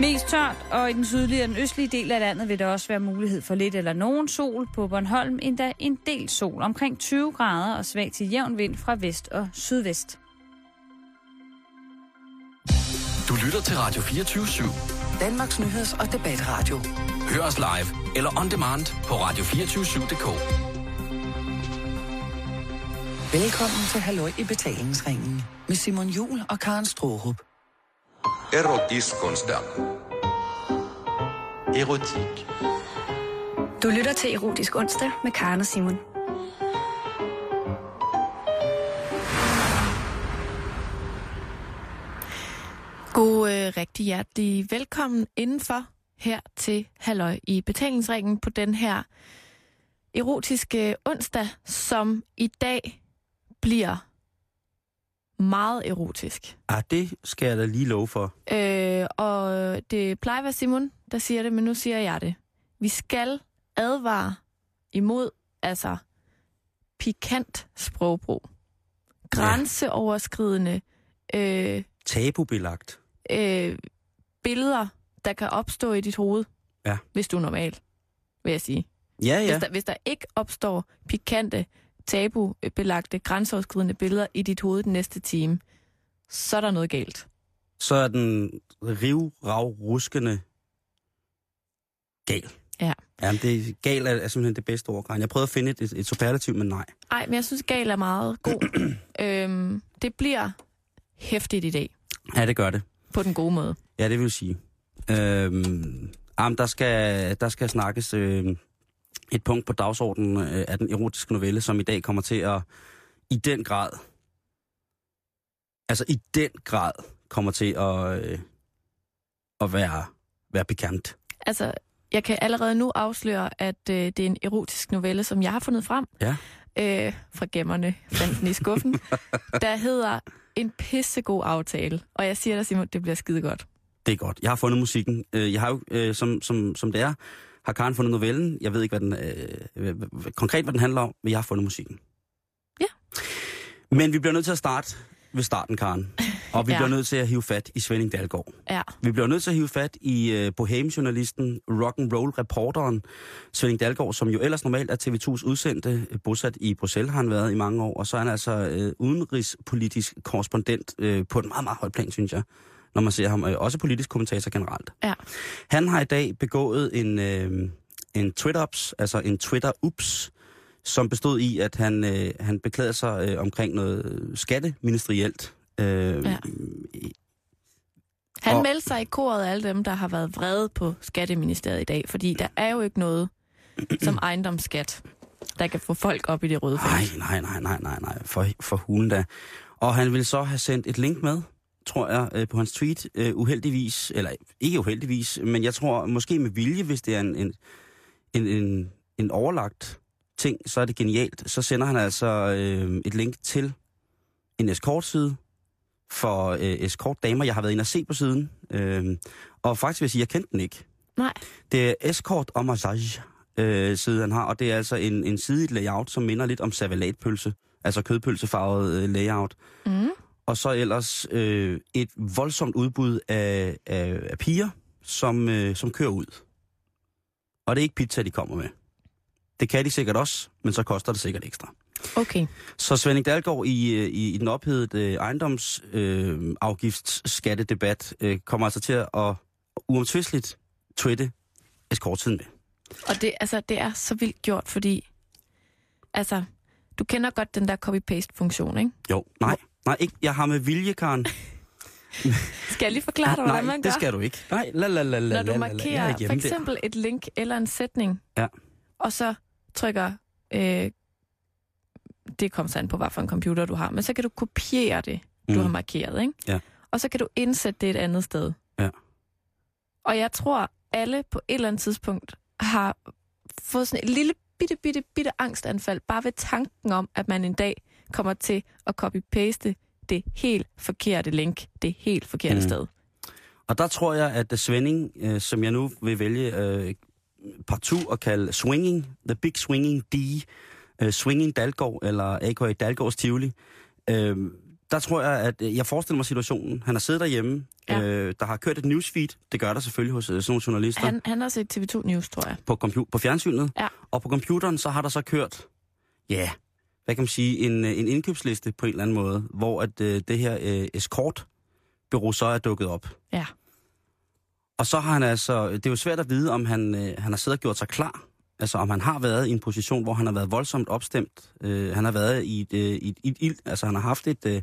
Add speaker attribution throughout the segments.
Speaker 1: Mest tørt, og i den sydlige og den østlige del af landet vil der også være mulighed for lidt eller nogen sol. På Bornholm endda en del sol, omkring 20 grader og svag til jævn vind fra vest og sydvest.
Speaker 2: Du lytter til Radio 24 /7.
Speaker 3: Danmarks nyheds- og debatradio.
Speaker 2: Hør os live eller on demand på radio247.dk.
Speaker 3: Velkommen til Halløj i betalingsringen med Simon Jul og Karen Strohrup.
Speaker 4: Erotiskonsdag. Erotik.
Speaker 5: Du lytter til Erotisk Onsdag med Karen og Simon.
Speaker 6: God øh, rigtig hjertelig velkommen indenfor her til Halløj i betalingsringen på den her erotiske onsdag, som i dag bliver meget erotisk.
Speaker 7: Ah, det skal jeg da lige love for.
Speaker 6: Øh, og det plejer at være Simon, der siger det, men nu siger jeg det. Vi skal advare imod, altså, pikant sprogbrug. Grænseoverskridende øh,
Speaker 7: Tabubelagt.
Speaker 6: øh, billeder, der kan opstå i dit hoved,
Speaker 7: Ja.
Speaker 6: hvis du er normal, vil jeg sige.
Speaker 7: Ja,
Speaker 6: Ja. Hvis, der, hvis der ikke opstår pikante, tabubelagte, grænseoverskridende billeder i dit hoved den næste time, så er der noget galt.
Speaker 7: Så er den riv, rav, ruskende gal.
Speaker 6: Ja.
Speaker 7: Jamen, det, gal er, er simpelthen det bedste ord, Karen. Jeg prøvede at finde et, et superlativ, men nej.
Speaker 6: Ej, men jeg synes, gal er meget god. øhm, det bliver hæftigt i dag,
Speaker 7: Ja, det gør det.
Speaker 6: på den gode måde.
Speaker 7: Ja, det vil sige. Øhm, jamen, der skal, der skal snakkes øh, et punkt på dagsordenen øh, af den erotiske novelle, som i dag kommer til at i den grad, altså i den grad kommer til at, øh, at være, være pikant.
Speaker 6: Altså, jeg kan allerede nu afsløre, at øh, det er en erotisk novelle, som jeg har fundet frem.
Speaker 7: Ja.
Speaker 6: Øh, fra gemmerne, fandt den i skuffen. der hedder En pissegod aftale. Og jeg siger dig, Simon, det bliver skide godt.
Speaker 7: Det er godt. Jeg har fundet musikken. Øh, Jeg har jo, øh, som, som, som det er, har Karen fundet novellen. Jeg ved ikke, hvad den, øh, konkret, hvad den handler om, men jeg har fundet musikken.
Speaker 6: Ja.
Speaker 7: Men vi bliver nødt til at starte ved starten, Karen. Og vi
Speaker 6: Ja.
Speaker 7: bliver nødt til at hive fat i Svending Dalgaard.
Speaker 6: Ja.
Speaker 7: Vi bliver nødt til at hive fat i øh, bohemjournalisten, rock and roll reporteren Svending Dalgaard, som jo ellers normalt er TV2's udsendte, øh, bosat i Bruxelles har han været i mange år, og så er han altså øh, udenrigspolitisk korrespondent øh, på et meget, meget højt plan, synes jeg, når man ser ham. Øh, også politisk kommentator generelt.
Speaker 6: Ja.
Speaker 7: Han har i dag begået en, øh, en Twitter-ups, altså en Twitter-ups, som bestod i, at han, øh, han beklagede sig øh, omkring noget skatteministerielt. Øh,
Speaker 6: Ja. Han
Speaker 7: Og-
Speaker 6: meldte sig i koret af alle dem, der har været vrede på Skatteministeriet i dag, fordi der er jo ikke noget som ejendomsskat, der kan få folk op i det røde
Speaker 7: Nej,
Speaker 6: felt.
Speaker 7: nej, nej, nej, nej, nej, for, for hulen da. Og han ville så have sendt et link med, tror jeg, øh, på hans tweet, uh, uheldigvis, eller ikke uheldigvis, men jeg tror måske med vilje, hvis det er en, en, en, en, en overlagt ting, så er det genialt. Så sender han altså øh, et link til en escortside for øh, escortdamer. Jeg har været inde og se på siden, øh, og faktisk vil jeg sige, jeg kendte den ikke.
Speaker 6: Nej.
Speaker 7: Det er Escort og Massage øh, side, han har, og det er altså en, en side layout, som minder lidt om servalatpølse, altså kødpølsefarvet øh, layout.
Speaker 6: Mm.
Speaker 7: Og så ellers øh, et voldsomt udbud af, af, af piger, som, øh, som kører ud. Og det er ikke pizza, de kommer med. Det kan de sikkert også, men så koster det sikkert ekstra.
Speaker 6: Okay.
Speaker 7: Så Svending Dalgaard i, øh, i, i den ophedede øh, ejendomsafgiftsskattedebat øh, øh, kommer altså til at uomtvisteligt twitte eskorttiden med.
Speaker 6: Og det, altså, det er så vildt gjort, fordi altså, du kender godt den der copy-paste-funktion, ikke?
Speaker 7: Jo, nej, nej, ikke. Jeg har med vilje, Karen.
Speaker 6: Skal jeg lige forklare dig,
Speaker 7: nej,
Speaker 6: hvordan man gør?
Speaker 7: det skal du ikke. Nej, la la la la
Speaker 6: Når du
Speaker 7: er
Speaker 6: markerer for eksempel et link eller en sætning,
Speaker 7: Ja.
Speaker 6: og så trykker, øh, det kommer så an på, hvad for en computer du har, men så kan du kopiere det, du
Speaker 7: Mm.
Speaker 6: har markeret, ikke?
Speaker 7: Ja.
Speaker 6: Og så kan du indsætte det et andet sted.
Speaker 7: Ja.
Speaker 6: Og jeg tror, alle på et eller andet tidspunkt har fået sådan et lille bitte, bitte, bitte angstanfald, bare ved tanken om, at man en dag kommer til at copy-paste det helt forkerte link, det helt forkerte
Speaker 7: Mm.
Speaker 6: sted.
Speaker 7: Og der tror jeg, at Svending, øh, som jeg nu vil vælge øh, partout at kalde Swinging, The Big Swinging D, øh, Swinging Dalgaard, eller A.K.A. Dalgaards Tivoli, øh, der tror jeg, at øh, jeg forestiller mig situationen. Han har siddet derhjemme,
Speaker 6: ja.
Speaker 7: øh, der har kørt et newsfeed. Det gør der selvfølgelig hos øh, sådan nogle journalister.
Speaker 6: Han, han har set TV2 News, tror jeg.
Speaker 7: på, compu- på fjernsynet.
Speaker 6: Ja.
Speaker 7: Og på computeren, så har der så kørt, ja, hvad kan man sige, en, øh, en indkøbsliste på en eller anden måde, hvor at øh, det her øh, escort-bureau så er dukket op.
Speaker 6: Ja.
Speaker 7: Og så har han altså, det er jo svært at vide, om han, øh, han har siddet og gjort sig klar. Altså om han har været i en position, hvor han har været voldsomt opstemt. Øh, han har været i et, øh, i et, i et ild, altså han har haft et, øh,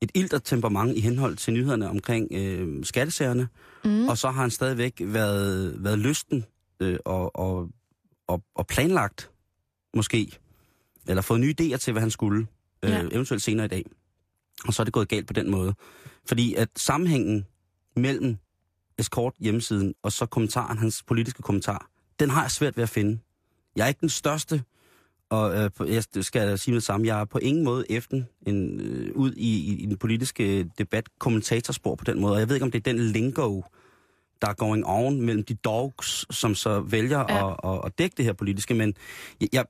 Speaker 7: et ildt temperament i henhold til nyhederne omkring øh, skattesagerne.
Speaker 6: Mm.
Speaker 7: Og så har han stadigvæk været, været lysten øh, og, og, og, og planlagt, måske, eller fået nye idéer til, hvad han skulle, øh,
Speaker 6: Ja.
Speaker 7: eventuelt senere i dag. Og så er det gået galt på den måde. Fordi at sammenhængen mellem Escort hjemmesiden og så kommentaren, hans politiske kommentar, den har jeg svært ved at finde. Jeg er ikke den største, og øh, jeg skal sige det samme, jeg er på ingen måde efter en, øh, ud i, i, i den politiske debat kommentatorspor på den måde, og jeg ved ikke, om det er den lingo, der er going on mellem de dogs, som så vælger
Speaker 6: ja.
Speaker 7: at, at, at dække det her politiske, men jeg, jeg,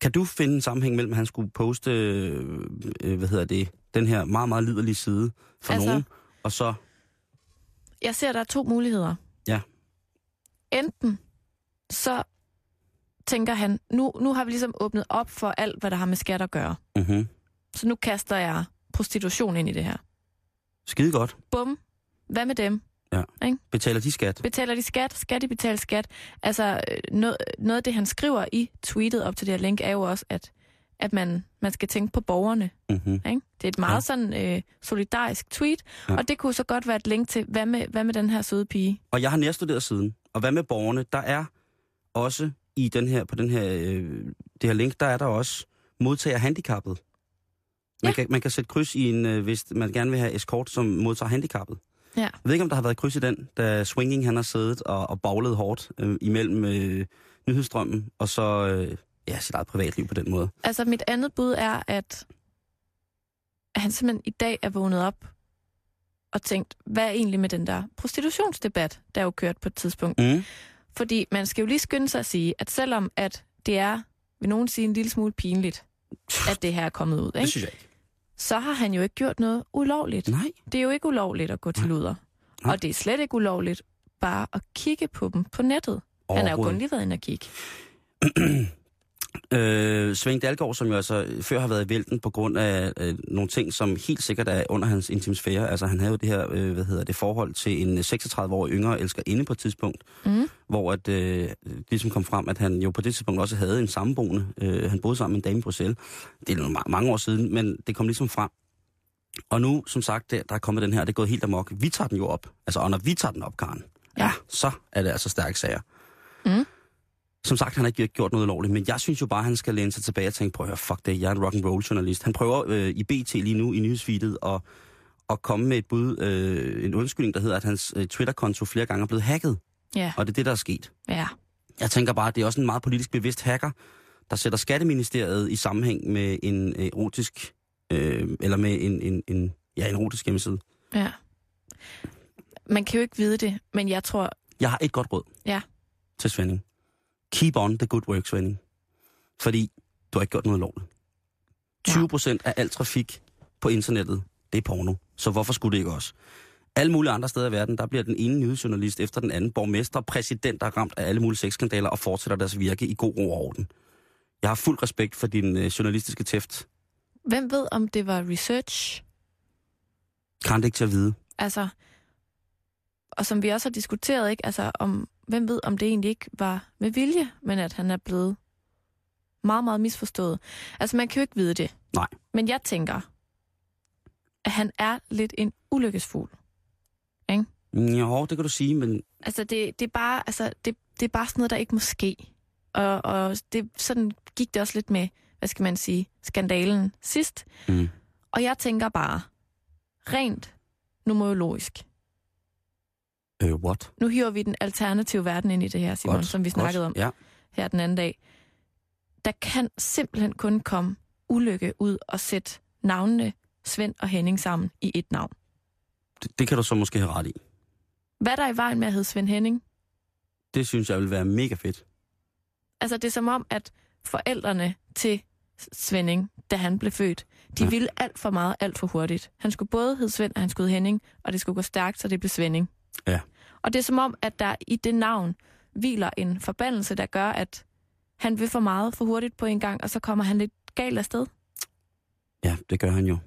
Speaker 7: kan du finde en sammenhæng mellem, at han skulle poste, øh, øh, hvad hedder det, den her meget, meget liderlige side for
Speaker 6: Altså-
Speaker 7: nogen, og så,
Speaker 6: Jeg ser, der er to muligheder.
Speaker 7: Ja.
Speaker 6: Enten så tænker han, nu, nu har vi ligesom åbnet op for alt, hvad der har med skat at gøre.
Speaker 7: uh-huh,
Speaker 6: Så nu kaster jeg prostitution ind i det her.
Speaker 7: skide godt,
Speaker 6: Bum. Hvad med dem?
Speaker 7: Betaler de skat?
Speaker 6: Betaler de skat? Skal de betale skat? Altså, øh, noget, noget af det, han skriver i tweetet op til det her link, er jo også, at, at man, man skal tænke på borgerne.
Speaker 7: Uh-huh.
Speaker 6: Ikke? Det er et meget ja.
Speaker 7: Ja.
Speaker 6: sådan øh, solidarisk tweet, ja.
Speaker 7: Ja.
Speaker 6: og det kunne så godt være et link til, hvad med, hvad med den her søde pige?
Speaker 7: Og jeg har nærstuderet siden. Og hvad med borgerne? Der er også i den her, på den her, øh, det her link, der er der også modtager handicappet. Man,
Speaker 6: Ja.
Speaker 7: kan, man kan sætte kryds i en, øh, hvis man gerne vil have escort, som modtager handicappet.
Speaker 6: Ja.
Speaker 7: Jeg ved ikke, om der har været kryds i den, da Swinging han har siddet og, og baglet hårdt øh, imellem øh, nyhedsstrømmen og så øh, ja, sit eget privatliv på den måde.
Speaker 6: Altså, mit andet bud er, at han simpelthen i dag er vågnet op og tænkt, hvad er egentlig med den der prostitutionsdebat, der er jo kørt på et tidspunkt?
Speaker 7: Mm.
Speaker 6: Fordi man skal jo lige skynde sig at sige, at selvom at det er, vil nogen sige, en lille smule pinligt, at det her er kommet ud,
Speaker 7: Det
Speaker 6: ikke?
Speaker 7: synes jeg ikke.
Speaker 6: Så har han jo ikke gjort noget ulovligt.
Speaker 7: Nej.
Speaker 6: Det er jo ikke ulovligt at gå til luder.
Speaker 7: Nej.
Speaker 6: Og det er slet ikke ulovligt bare at kigge på dem på nettet. Han er jo kun lige været inde og kigge.
Speaker 7: Øh, Svend Dalgaard, som jo altså før har været i vælten på grund af øh, nogle ting, som helt sikkert er under hans intimsfære. Altså han havde jo det her, øh, hvad hedder det, forhold til en 36-årig yngre elsker inde på et tidspunkt,
Speaker 6: Mm.
Speaker 7: hvor at, øh, det ligesom kom frem, at han jo på det tidspunkt også havde en samboende. Øh, han boede sammen med en dame i Bruxelles. Det er mange år siden, men det kom ligesom frem. Og nu, som sagt, der, der er kommet den her, det er gået helt amok. Vi tager den jo op. Altså, og når vi tager den op, Karen,
Speaker 6: Ja.
Speaker 7: ja, så er det altså stærke sager.
Speaker 6: Mm.
Speaker 7: Som sagt, han har ikke gjort noget lovligt, men jeg synes jo bare, han skal læne sig tilbage og tænke, prøv at høre, fuck det, jeg er en rock and roll journalist. Han prøver øh, i BT lige nu i nyhedsfeedet at, at komme med et bud, øh, en undskyldning, der hedder, at hans øh, Twitter-konto flere gange er blevet hacket.
Speaker 6: Ja,
Speaker 7: Og det er det, der er sket.
Speaker 6: ja.
Speaker 7: Jeg tænker bare, at det er også en meget politisk bevidst hacker, der sætter Skatteministeriet i sammenhæng med en erotisk, øh, eller med en, en, en, ja, en erotisk hjemmeside.
Speaker 6: ja. Man kan jo ikke vide det, men jeg tror,
Speaker 7: Jeg har et godt råd
Speaker 6: Ja.
Speaker 7: til Svending. Keep on the good work, Svending. Fordi du har ikke gjort noget lovligt. 20 procent af al trafik på internettet, det er porno. Så hvorfor skulle det ikke også? Alle mulige andre steder i verden, der bliver den ene nyhedsjournalist efter den anden borgmester, præsident, der er ramt af alle mulige sexskandaler og fortsætter deres virke i god ro og orden. Jeg har fuld respekt for din øh, journalistiske tæft.
Speaker 6: hvem ved, om det var research?
Speaker 7: Kan det ikke til at vide.
Speaker 6: Altså, og som vi også har diskuteret, ikke? Altså, om, hvem ved, om det egentlig ikke var med vilje, men at han er blevet meget, meget misforstået. Altså, man kan jo ikke vide det.
Speaker 7: Nej.
Speaker 6: Men jeg tænker, at han er lidt en ulykkesfugl.
Speaker 7: Jo, det kan du sige, men
Speaker 6: Altså, det, det, er bare, altså det, det er bare sådan noget, der ikke må ske. Og, og det, sådan gik det også lidt med, hvad skal man sige, skandalen sidst.
Speaker 7: Mm.
Speaker 6: Og jeg tænker bare, rent numerologisk.
Speaker 7: Øh, what?
Speaker 6: Nu hiver vi den alternative verden ind i det her, Simon,
Speaker 7: Godt,
Speaker 6: som vi snakkede om
Speaker 7: godt. Ja.
Speaker 6: her den anden dag. Der kan simpelthen kun komme ulykke ud og sætte navnene Svend og Henning sammen i et navn.
Speaker 7: Det, det kan du så måske have ret i.
Speaker 6: Hvad er der i vejen med at hedde Svend Henning?
Speaker 7: Det synes jeg vil være mega fedt.
Speaker 6: Altså, det er som om, at forældrene til Svending, da han blev født. De
Speaker 7: Ja.
Speaker 6: ville alt for meget, alt for hurtigt. Han skulle både hedde Svend, og han skulle Henning, og det skulle gå stærkt, så det blev Svending.
Speaker 7: Ja.
Speaker 6: Og det er som om, at der i det navn hviler en forbandelse, der gør, at han vil for meget for hurtigt på en gang, og så kommer han lidt galt afsted.
Speaker 7: Ja, det gør han jo.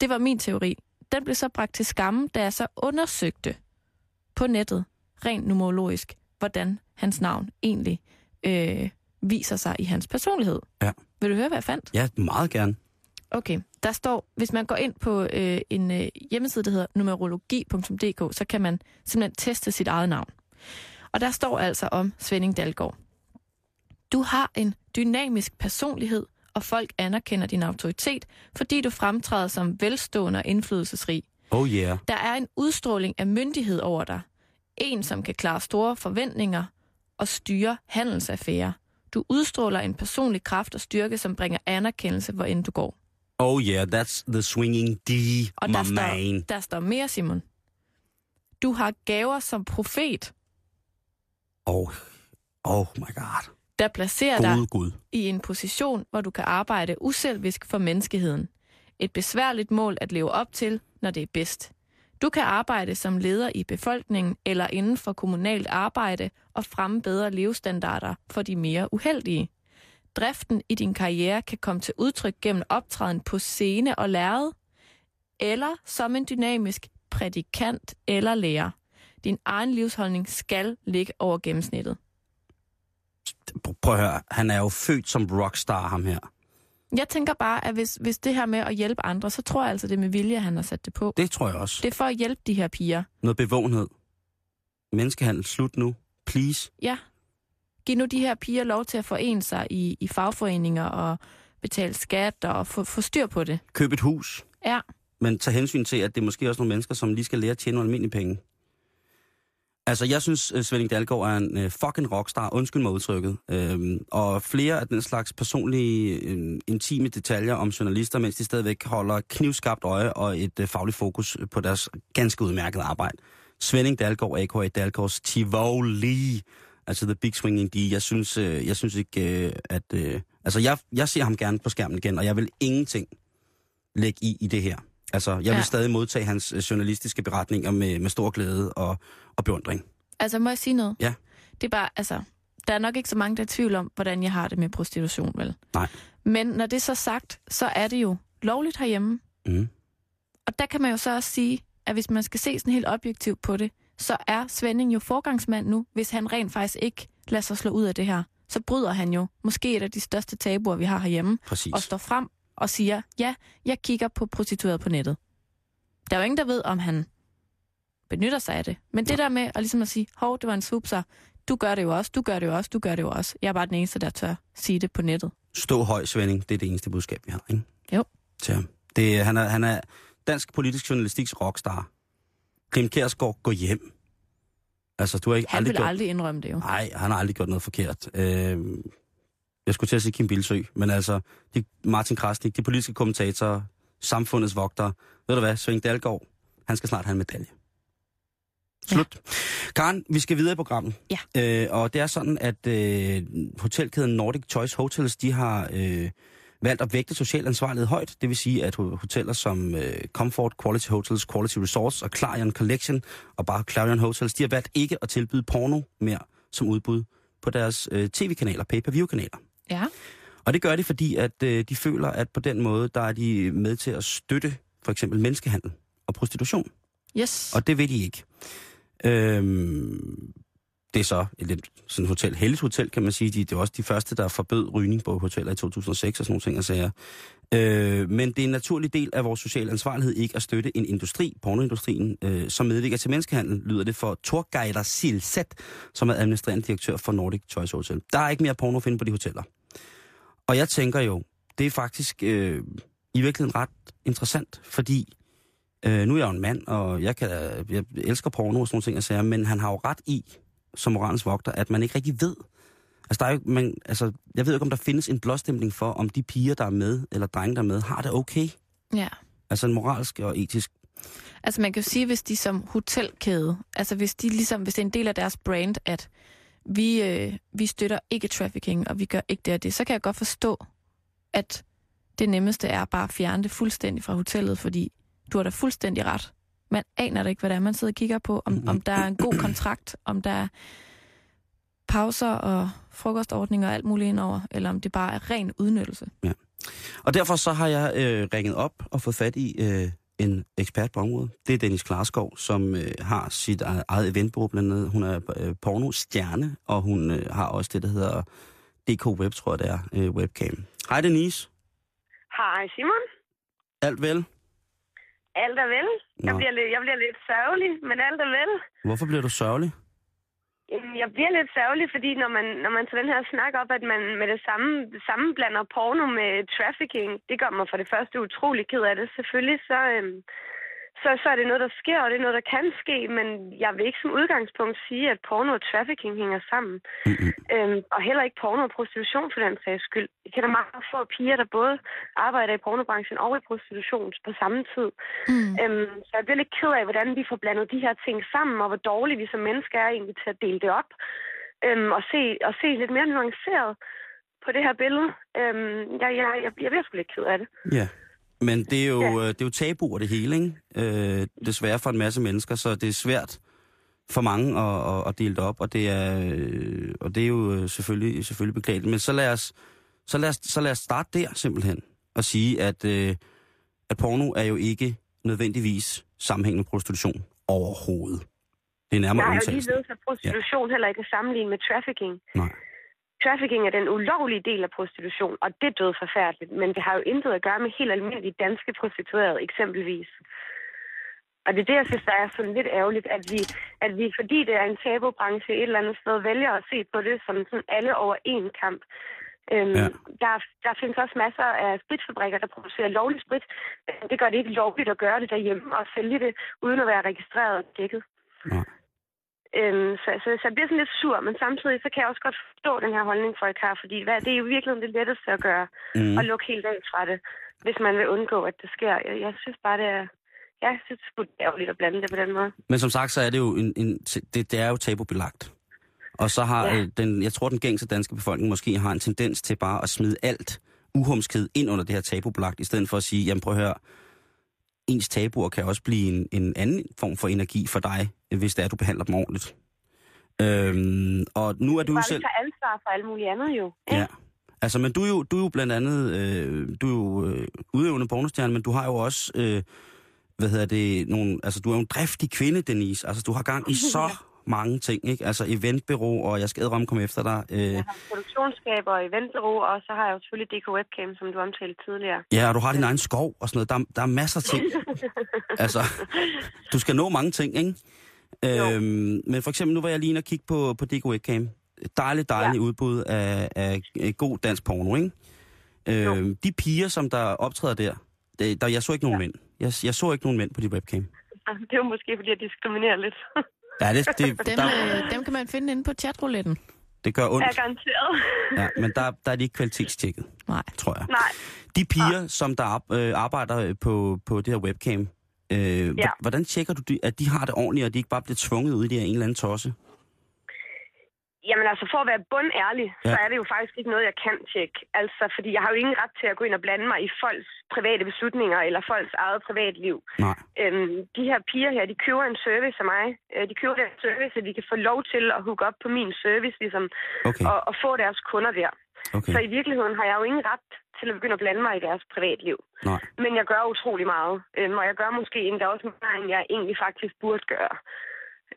Speaker 6: Det var min teori. Den blev så bragt til skamme, da jeg så undersøgte på nettet, rent numerologisk, hvordan hans navn egentlig øh, viser sig i hans personlighed.
Speaker 7: Ja.
Speaker 6: Vil du høre, hvad jeg fandt?
Speaker 7: Ja, meget gerne.
Speaker 6: Okay, der står, hvis man går ind på øh, en øh, hjemmeside, der hedder numerologi.dk, så kan man simpelthen teste sit eget navn. Og der står altså om Svending Dalgaard. Du har en dynamisk personlighed, og folk anerkender din autoritet, fordi du fremtræder som velstående og indflydelsesrig.
Speaker 7: Oh yeah.
Speaker 6: Der er en udstråling af myndighed over dig. En, som kan klare store forventninger og styre handelsaffærer. Du udstråler en personlig kraft og styrke, som bringer anerkendelse, hvor end du går.
Speaker 7: Oh yeah, that's the swinging D,
Speaker 6: Og
Speaker 7: my
Speaker 6: der står,
Speaker 7: man.
Speaker 6: der står mere, Simon. Du har gaver som profet,
Speaker 7: Oh, oh my god.
Speaker 6: der placerer dig
Speaker 7: Gode Gud.
Speaker 6: i en position, hvor du kan arbejde uselvisk for menneskeheden. Et besværligt mål at leve op til, når det er bedst. Du kan arbejde som leder i befolkningen eller inden for kommunalt arbejde og fremme bedre levestandarder for de mere uheldige. Driften i din karriere kan komme til udtryk gennem optræden på scene og lærred, eller som en dynamisk prædikant eller lærer. Din egen livsholdning skal ligge over gennemsnittet.
Speaker 7: Prøv at høre, han er jo født som rockstar, ham her.
Speaker 6: Jeg tænker bare, at hvis, hvis det her med at hjælpe andre, så tror jeg altså, det er med vilje, han har sat det på.
Speaker 7: Det tror jeg også.
Speaker 6: Det er for at hjælpe de her piger.
Speaker 7: Noget bevågenhed. Menneskehandel, slut nu. Please.
Speaker 6: Ja. Giv nu de her piger lov til at forene sig i, i fagforeninger og betale skat og få, få styr på det.
Speaker 7: Køb et hus.
Speaker 6: Ja.
Speaker 7: Men tag hensyn til, at det er måske også nogle mennesker, som lige skal lære at tjene nogle almindelige penge. Altså, jeg synes, uh, Svending Dalgaard er en uh, fucking rockstar. Undskyld mig udtrykket. Øhm, og flere af den slags personlige, uh, intime detaljer om journalister, mens de stadigvæk holder knivskarpt øje og et uh, fagligt fokus på deres ganske udmærkede arbejde. Svending Dalgaard, a.k.a. Dalgaards Tivoli. Altså The Big Swinging D. Jeg synes, uh, jeg synes ikke, uh, at... Uh, altså, jeg, jeg ser ham gerne på skærmen igen, og jeg vil ingenting lægge i i det her. Altså, jeg vil
Speaker 6: Ja.
Speaker 7: stadig modtage hans øh, journalistiske beretninger med, med stor glæde og, og beundring.
Speaker 6: Altså, må jeg sige noget?
Speaker 7: Ja.
Speaker 6: Det er bare, altså, der er nok ikke så mange, der er i tvivl om, hvordan jeg har det med prostitution, vel?
Speaker 7: Nej.
Speaker 6: Men når det er så sagt, så er det jo lovligt herhjemme.
Speaker 7: Mm.
Speaker 6: Og der kan man jo så også sige, at hvis man skal se sådan helt objektivt på det, så er Svending jo forgangsmand nu, hvis han rent faktisk ikke lader sig slå ud af det her. Så bryder han jo måske et af de største tabuer, vi har herhjemme,
Speaker 7: Præcis.
Speaker 6: og står frem og siger, ja, jeg kigger på prostitueret på nettet. Der er jo ingen, der ved, om han benytter sig af det. Men det der med at, ligesom at sige, hov, det var en svupser, du gør det jo også, du gør det jo også, du gør det jo også. Jeg er bare den eneste, der tør sige det på nettet.
Speaker 7: Stå høj, Svending. Det er det eneste budskab, vi har, ikke?
Speaker 6: Jo.
Speaker 7: Ham. Det, han, er, han er dansk politisk journalistiks rockstar. Grim Kjærsgaard, gå hjem. Altså, du har ikke
Speaker 6: Han
Speaker 7: aldrig
Speaker 6: vil
Speaker 7: gjort...
Speaker 6: aldrig indrømme det jo.
Speaker 7: Nej, han har aldrig gjort noget forkert. Øh, jeg skulle til at sige Kim Bilsø, men altså, de, Martin Krasnik, de politiske kommentatorer, samfundets vogtere. Ved du hvad, Svend Dalgaard, han skal snart have en medalje. Slut. Ja. Karen, vi skal videre i programmet.
Speaker 6: Ja.
Speaker 7: Øh, og det er sådan, at øh, hotelkæden Nordic Choice Hotels, de har øh, valgt at vægte social ansvarlighed højt. Det vil sige, at ho- hoteller som øh, Comfort, Quality Hotels, Quality Resorts og Clarion Collection og bare Clarion Hotels, de har valgt ikke at tilbyde porno mere som udbud på deres øh, tv-kanaler, pay-per-view-kanaler.
Speaker 6: Ja.
Speaker 7: Og det gør de, fordi at øh, de føler, at på den måde, der er de med til at støtte for eksempel menneskehandel og prostitution.
Speaker 6: Yes.
Speaker 7: Og det vil de ikke. Øhm, det er så et lidt sådan et hotel, heldigt hotel, kan man sige. De, det er også de første, der forbød rygning på hoteller i 2006 og sådan nogle ting og sager. Øh, men det er en naturlig del af vores sociale ansvarlighed ikke at støtte en industri, pornoindustrien, øh, som medvirker til menneskehandel, lyder det for Torgeider Silset, som er administrerende direktør for Nordic Choice Hotel. Der er ikke mere porno at finde på de hoteller. Og jeg tænker jo, det er faktisk øh, i virkeligheden ret interessant, fordi øh, nu er jeg jo en mand, og jeg, kan, jeg elsker porno og sådan nogle ting, jeg siger, men han har jo ret i, som moralens vogter, at man ikke rigtig ved. Altså, der er jo, man, altså, jeg ved ikke, om der findes en blåstempling for, om de piger, der er med, eller drenge, der er med, har det okay.
Speaker 6: Ja.
Speaker 7: Altså en moralsk og etisk.
Speaker 6: Altså man kan jo sige, hvis de som hotelkæde, altså hvis de ligesom, hvis det er en del af deres brand, at vi, øh, vi støtter ikke trafficking, og vi gør ikke det og det, så kan jeg godt forstå, at det nemmeste er bare at fjerne det fuldstændig fra hotellet, fordi du har da fuldstændig ret. Man aner da ikke, hvad det er, man sidder og kigger på, om, om der er en god kontrakt, om der er pauser og frokostordninger og alt muligt indover, eller om det bare er ren udnyttelse.
Speaker 7: Og derfor så har jeg øh, ringet op og fået fat i øh, en ekspert på området. Det er Dennis Klarskov, som øh, har sit eget- eget eventbureau blandt andet. Hun er øh, porno-stjerne, og hun øh, har også det, der hedder DK Web, tror jeg det er, øh, webcam. Hej Denise.
Speaker 4: Hej Simon.
Speaker 7: Alt vel?
Speaker 4: Alt er vel. Jeg
Speaker 7: Nå.
Speaker 4: bliver, lidt, jeg bliver lidt sørgelig, men alt er vel.
Speaker 7: Hvorfor bliver du sørgelig?
Speaker 4: Jeg bliver lidt sørgelig, fordi når man, når man tager den her snak op, at man med det samme sammenblander porno med trafficking, det gør mig for det første utrolig ked af det. Selvfølgelig så, øhm, så, så er det noget, der sker, og det er noget, der kan ske, men jeg vil ikke som udgangspunkt sige, at porno og trafficking hænger sammen.
Speaker 7: Mm-mm.
Speaker 4: Øhm, og heller ikke porno og prostitution for den sags skyld. Jeg kender meget få piger, der både arbejder i pornobranchen og i prostitution på samme tid.
Speaker 6: Mm.
Speaker 4: Øhm, så jeg bliver lidt ked af, hvordan vi får blandet de her ting sammen, og hvor dårlige vi som mennesker er egentlig til at dele det op. Øhm, og, se, og se lidt mere nuanceret på det her billede. Øhm, jeg, jeg, jeg, jeg bliver sgu lidt ked af det.
Speaker 7: Ja. Men det er jo,
Speaker 4: Ja.
Speaker 7: ja. det er jo tabuer det hele, ikke? Øh, desværre for en masse mennesker, så det er svært for mange at, at, at dele det op, og det er, øh, og det er jo øh, selvfølgelig, selvfølgelig beklageligt. Men så lad, os, så, lad os, så lad os starte der simpelthen, og sige, at, øh, at porno er jo ikke nødvendigvis sammenhængende med prostitution overhovedet. Det er nærmere
Speaker 4: jo
Speaker 7: undtagelsen.
Speaker 4: lige ved, at prostitution heller ikke er sammenlignet med trafficking.
Speaker 7: Nej.
Speaker 4: Trafficking er den ulovlige del af prostitution, og det er død forfærdeligt, men det har jo intet at gøre med helt almindelige danske prostituerede eksempelvis. Og det er det, jeg synes, der er sådan lidt ærgerligt, at vi, at vi, fordi det er en tabubranche et eller andet sted, vælger at se på det som sådan alle over én kamp. Øhm,
Speaker 7: Ja.
Speaker 4: ja. der, der findes også masser af spritfabrikker, der producerer lovlig sprit. Det gør det ikke lovligt at gøre det derhjemme og sælge det, uden at være registreret og dækket.
Speaker 7: Nej.
Speaker 4: Øhm, så, så, så jeg bliver sådan lidt sur, men samtidig så kan jeg også godt forstå den her holdning, folk har, fordi hvad, det er jo virkelig det letteste at gøre,
Speaker 7: Mm.
Speaker 4: at lukke helt af fra det, hvis man vil undgå, at det sker. Jeg, jeg synes bare, det er, jeg synes, det er ærgerligt at blande det på den måde.
Speaker 7: Men som sagt, så er det jo en, en det, det er jo tabubelagt. Og så har
Speaker 4: Ja.
Speaker 7: ja. den, jeg tror, den gængse danske befolkning måske har en tendens til bare at smide alt uhumsked ind under det her tabubelagt, i stedet for at sige, jamen prøv at høre, ens tabuer kan også blive en, en anden form for energi for dig, hvis det er, du behandler dem ordentligt. Øhm, og nu er du jo
Speaker 4: Bare
Speaker 7: selv...
Speaker 4: tager ansvar for alt muligt andet jo. ikke?
Speaker 7: Ja. Altså, men du er jo, du er jo blandt andet, øh, du er jo øh, udøvende pornostjerne, men du har jo også, øh, hvad hedder det, nogle, altså du er jo en driftig kvinde, Denise. Altså, du har gang i så mange ting, ikke? Altså, eventbureau, og jeg skal ædre komme efter dig. Øh,
Speaker 4: Jeg har produktionsskaber og eventbureau, og så har jeg jo selvfølgelig DK Webcam, som du omtalte tidligere.
Speaker 7: ja, og du har din egen skov og sådan noget. Der, der er masser af ting. altså, du skal nå mange ting, ikke? Øhm, men for eksempel, nu var jeg lige inde og kigge på, på DK Webcam. Dejligt, dejligt ja. udbud af, af, af god dansk porno, ikke? Øhm, de piger, som der optræder der, det, der jeg så ikke nogen ja. mænd. Jeg, jeg så ikke nogen mænd på de webcam.
Speaker 4: Det er jo måske, fordi jeg diskriminerer lidt.
Speaker 7: Ja, det, det,
Speaker 6: Dem,
Speaker 7: der,
Speaker 6: øh, dem kan man finde inde på chatrouletten.
Speaker 7: det gør
Speaker 4: er
Speaker 7: ondt.
Speaker 4: garanteret.
Speaker 7: Ja, men der, der er de ikke kvalitetstjekket,
Speaker 6: Nej.
Speaker 7: tror jeg.
Speaker 4: Nej,
Speaker 7: De piger, som der øh, arbejder på, på det her webcam, øh, ja. hvordan tjekker du, at de har det ordentligt, og de ikke bare bliver tvunget ud i det her en eller anden tosse?
Speaker 4: Jamen altså, for at være bundærlig, ja. Så er det jo faktisk ikke noget, jeg kan tjekke. Altså, fordi jeg har jo ingen ret til at gå ind og blande mig i folks private beslutninger eller folks eget privatliv.
Speaker 7: Nej.
Speaker 4: Øhm, de her piger her, de køber en service af mig. Øh, De køber den service, at de kan få lov til at hook op på min service, ligesom,
Speaker 7: Okay,
Speaker 4: og, og få deres kunder der.
Speaker 7: okay.
Speaker 4: Så i virkeligheden har jeg jo ingen ret til at begynde at blande mig i deres privatliv.
Speaker 7: Nej.
Speaker 4: Men jeg gør utrolig meget. Øhm, og jeg gør måske endda også mere, end jeg egentlig faktisk burde gøre.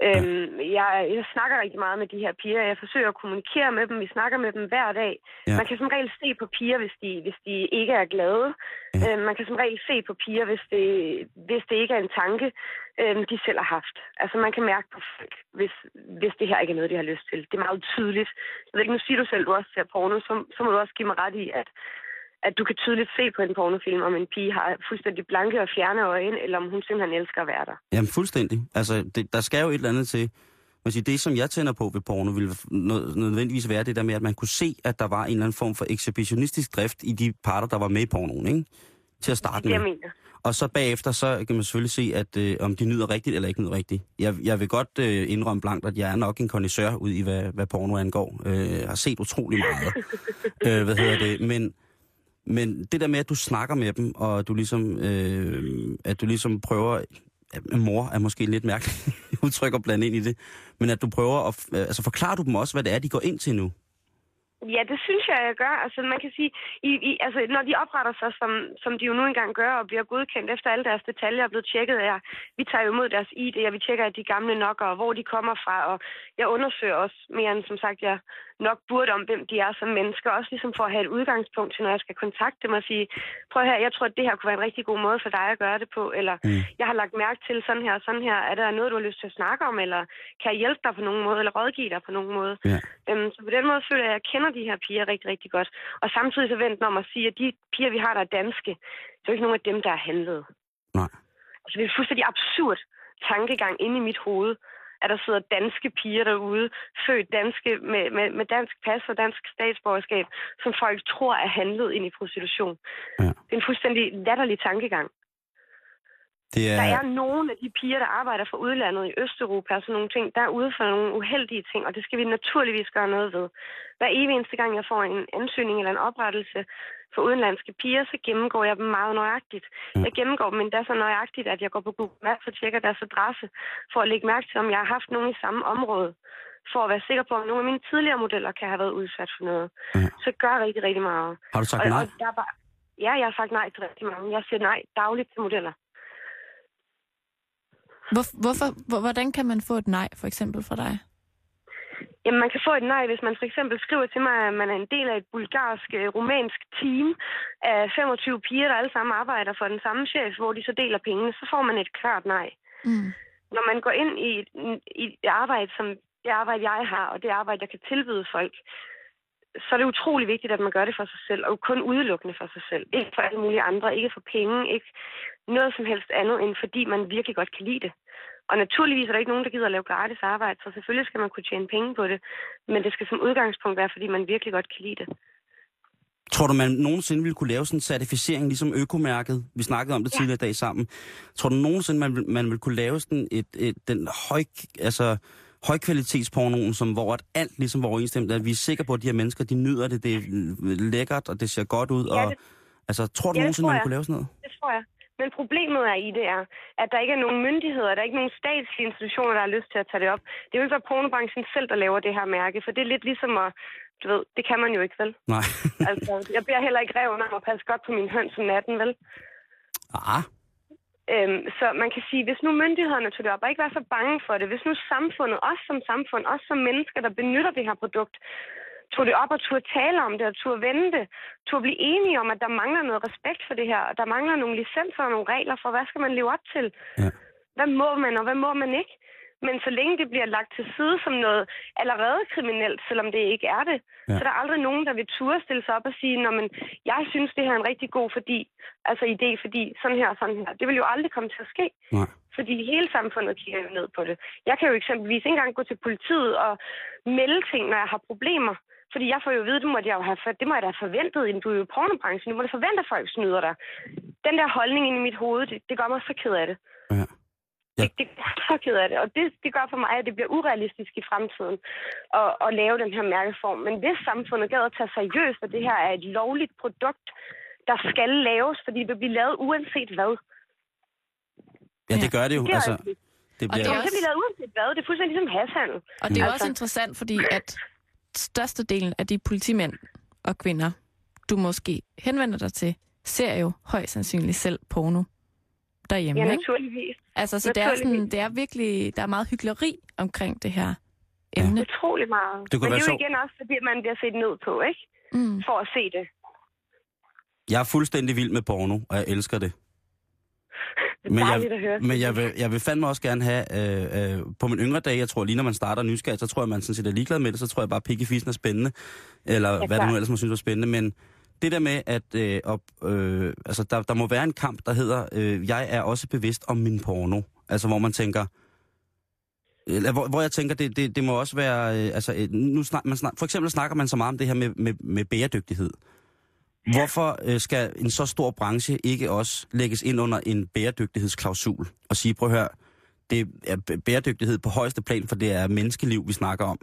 Speaker 4: Øhm, jeg, jeg snakker rigtig meget med de her piger. Jeg forsøger at kommunikere med dem. Vi snakker med dem hver dag.
Speaker 7: Ja.
Speaker 4: Man kan som regel se på piger, hvis de, hvis de ikke er glade.
Speaker 7: Ja.
Speaker 4: Øhm, man kan som regel se på piger, hvis det, hvis det ikke er en tanke, øhm, de selv har haft. Altså man kan mærke på folk, hvis, hvis det her ikke er noget, de har lyst til. Det er meget tydeligt. Jeg ved ikke, nu siger du selv, du også ser porno, så, så må du også give mig ret i, at at du kan tydeligt se på en pornofilm, om en pige har fuldstændig blanke og fjerne øjne, eller om hun simpelthen elsker at være der.
Speaker 7: Jamen fuldstændig. Altså, det, der skal jo et eller andet til. Man siger, det, som jeg tænder på ved porno, ville nød- nødvendigvis være det der med, at man kunne se, at der var en eller anden form for ekshibitionistisk drift i de parter, der var med i pornoen, ikke? Til at starte
Speaker 4: Det det,
Speaker 7: med.
Speaker 4: mener.
Speaker 7: Og så bagefter, så kan man selvfølgelig se, at øh, om de nyder rigtigt eller ikke nyder rigtigt. Jeg, jeg vil godt øh, indrømme blankt, at jeg er nok en kondisør ud i, hvad, hvad porno angår. Øh, jeg har set utrolig meget. øh, hvad hedder det? Men, men det der med, at du snakker med dem, og du ligesom, øh, at du ligesom prøver... Mor er måske lidt mærkeligt udtryk at blande ind i det. Men at du prøver at... Øh, altså forklarer du dem også, hvad det er, de går ind til nu?
Speaker 4: Ja, det synes jeg, jeg gør. Altså, man kan sige, i, i, altså, når de opretter sig, som, som de jo nu engang gør, og bliver godkendt efter alle deres detaljer er blevet tjekket af, vi tager jo imod deres ID, og vi tjekker, at de er gamle nok, og hvor de kommer fra, og jeg undersøger også mere end, som sagt, jeg nok burde om, hvem de er som mennesker, også ligesom for at have et udgangspunkt til, når jeg skal kontakte dem og sige, prøv her, jeg tror, at det her kunne være en rigtig god måde for dig at gøre det på, eller
Speaker 7: Mm.
Speaker 4: jeg har lagt mærke til sådan her og sådan her, er der noget, du har lyst til at snakke om, eller kan jeg hjælpe dig på nogen måde, eller rådgive dig på nogen måde?
Speaker 7: Ja.
Speaker 4: Øhm, så på den måde føler jeg, at jeg kender de her piger rigtig, rigtig godt. Og samtidig så venter om at sige, at de piger, vi har, der er danske, det er jo ikke nogen af dem, der er handlet.
Speaker 7: Nej.
Speaker 4: Altså, det er fuldstændig absurd tankegang inde i mit hoved, at der sidder danske piger derude, født danske med, med, med dansk pas og dansk statsborgerskab, som folk tror er handlet ind i prostitution.
Speaker 7: Ja.
Speaker 4: Det er en fuldstændig latterlig tankegang.
Speaker 7: Det er,
Speaker 4: Der er nogle af de piger, der arbejder for udlandet i Østeuropa og sådan nogle ting, der er ude for nogle uheldige ting, og det skal vi naturligvis gøre noget ved. Hver evig eneste gang, jeg får en ansøgning eller en oprettelse for udenlandske piger, så gennemgår jeg dem meget nøjagtigt.
Speaker 7: Ja.
Speaker 4: Jeg gennemgår dem endda så nøjagtigt, at jeg går på Google Maps og tjekker deres adresse, for at lægge mærke til, om jeg har haft nogen i samme område, for at være sikker på, om nogle af mine tidligere modeller kan have været udsat for noget.
Speaker 7: Ja.
Speaker 4: Så gør rigtig, rigtig meget.
Speaker 7: har du sagt
Speaker 4: og,
Speaker 7: nej?
Speaker 4: og der er bare, ja, jeg har sagt nej til rigtig mange. Jeg siger nej dagligt til modeller.
Speaker 6: Hvor, hvorfor, hvor, hvordan kan man få et nej, for eksempel fra dig?
Speaker 4: Jamen, man kan få et nej, hvis man for eksempel skriver til mig, at man er en del af et bulgarsk, øh, team af 25 piger, der alle sammen arbejder for den samme chef, hvor de så deler pengene, så får man et klart nej.
Speaker 6: Mm.
Speaker 4: Når man går ind i i et arbejde, som det arbejde, jeg har, og det arbejde, jeg kan tilbyde folk, så er det utrolig vigtigt, at man gør det for sig selv, og kun udelukkende for sig selv. Ikke for alle mulige andre, ikke for penge, ikke noget som helst andet, end fordi man virkelig godt kan lide det. Og naturligvis er der ikke nogen, der gider at lave gratis arbejde, så selvfølgelig skal man kunne tjene penge på det. Men det skal som udgangspunkt være, fordi man virkelig godt kan lide det.
Speaker 7: Tror du, man nogensinde ville kunne lave sådan en certificering, ligesom økomærket? Vi snakkede om det
Speaker 4: Ja.
Speaker 7: tidligere i dag sammen. Tror du nogensinde, man, vil- man ville kunne lave sådan et, et, den høj, altså, højkvalitetspornoen, som, hvor at alt ligesom var overensstemt, at vi er sikre på, at de her mennesker, de nyder det, det er lækkert, og det ser godt ud.
Speaker 4: Ja,
Speaker 7: og,
Speaker 4: det-
Speaker 7: altså, tror du
Speaker 4: Ja,
Speaker 7: nogensinde, man kunne lave sådan noget?
Speaker 4: Det tror jeg. Men problemet er i det er, at der ikke er nogen myndigheder, der er ikke nogen statslige institutioner, der har lyst til at tage det op. Det er jo ikke bare pornobranchen selv, der laver det her mærke, for det er lidt ligesom at, du ved, det kan man jo ikke, vel?
Speaker 7: Nej.
Speaker 4: Altså, jeg beder heller ikke reven om at passe godt på min høns om natten, vel?
Speaker 7: ah,
Speaker 4: Øhm, så man kan sige, hvis nu myndighederne tog det op, og ikke var så bange for det, hvis nu samfundet, os som samfund, os som mennesker, der benytter det her produkt, tog det op og turde tale om det, og turde vende det, turde blive enige om, at der mangler noget respekt for det her, og der mangler nogle licenser og nogle regler for, hvad skal man leve op til?
Speaker 7: Ja.
Speaker 4: Hvad må man, og hvad må man ikke? Men så længe det bliver lagt til side som noget allerede kriminelt, selvom det ikke er det,
Speaker 7: Ja.
Speaker 4: så er der aldrig nogen, der vil turde stille sig op og sige, men jeg synes, det her er en rigtig god fordi, altså idé, fordi sådan her og sådan her. Det vil jo aldrig komme til at ske.
Speaker 7: nej.
Speaker 4: Fordi hele samfundet kigger jo ned på det. Jeg kan jo eksempelvis ikke engang gå til politiet og melde ting, når jeg har problemer. Fordi jeg får jo at vide, det må jeg jo have, det må jeg da have forventet, inden du er jo i pornobranchen. Du må da forvente, at folk snyder dig. Den der holdning inde i mit hoved, det, det gør mig så ked af det.
Speaker 7: Ja.
Speaker 4: Det, det så ked af det. Og det, det gør for mig, at det bliver urealistisk i fremtiden at, at lave den her mærkeform. Men hvis samfundet gad at tage seriøst, at det her er et lovligt produkt, der skal laves, fordi det vil blive lavet uanset hvad.
Speaker 7: Ja, det gør det jo.
Speaker 4: Det er
Speaker 7: Altså, det
Speaker 6: Og det
Speaker 7: bliver...
Speaker 6: er
Speaker 4: Det kan blive lavet uanset hvad. Det er fuldstændig ligesom hashandel.
Speaker 6: Og det er
Speaker 4: Altså-
Speaker 6: også interessant, fordi at størstedelen af de politimænd og kvinder, du måske henvender dig til, ser jo højst sandsynligt selv porno derhjemme.
Speaker 4: Ja,
Speaker 6: ikke?
Speaker 4: naturligvis.
Speaker 6: Altså, så det er, sådan,
Speaker 4: naturligvis.
Speaker 6: det er virkelig, der er meget hyggeleri omkring det her emne.
Speaker 4: Utrolig meget.
Speaker 7: Det kunne
Speaker 4: Men
Speaker 7: være
Speaker 4: det er jo
Speaker 7: sjovt.
Speaker 4: igen også, fordi man bliver set ned på, ikke?
Speaker 6: Mm.
Speaker 4: For at se det.
Speaker 7: Jeg er fuldstændig vild med porno, og jeg elsker det.
Speaker 4: Det er
Speaker 7: Men
Speaker 4: dejligt at høre.
Speaker 7: jeg, men jeg vil, jeg vil fandme også gerne have, øh, øh, på min yngre dage, jeg tror lige når man starter nysgerrig, så tror jeg, man sådan set er ligeglad med det, så tror jeg bare, pigge fissen er spændende, eller ja, hvad det nu ellers man synes var spændende, men det der med, at øh, op, øh, altså, der, der må være en kamp, der hedder, øh, jeg er også bevidst om min porno, altså hvor man tænker, eller hvor, hvor jeg tænker, det, det, det må også være, øh, altså, øh, nu snak, man snak, for eksempel snakker man så meget om det her med, med, med bæredygtighed. Hvorfor øh, skal en så stor branche ikke også lægges ind under en bæredygtighedsklausul og sige, prøv at høre, det er bæredygtighed på højeste plan, for det er menneskeliv, vi snakker om.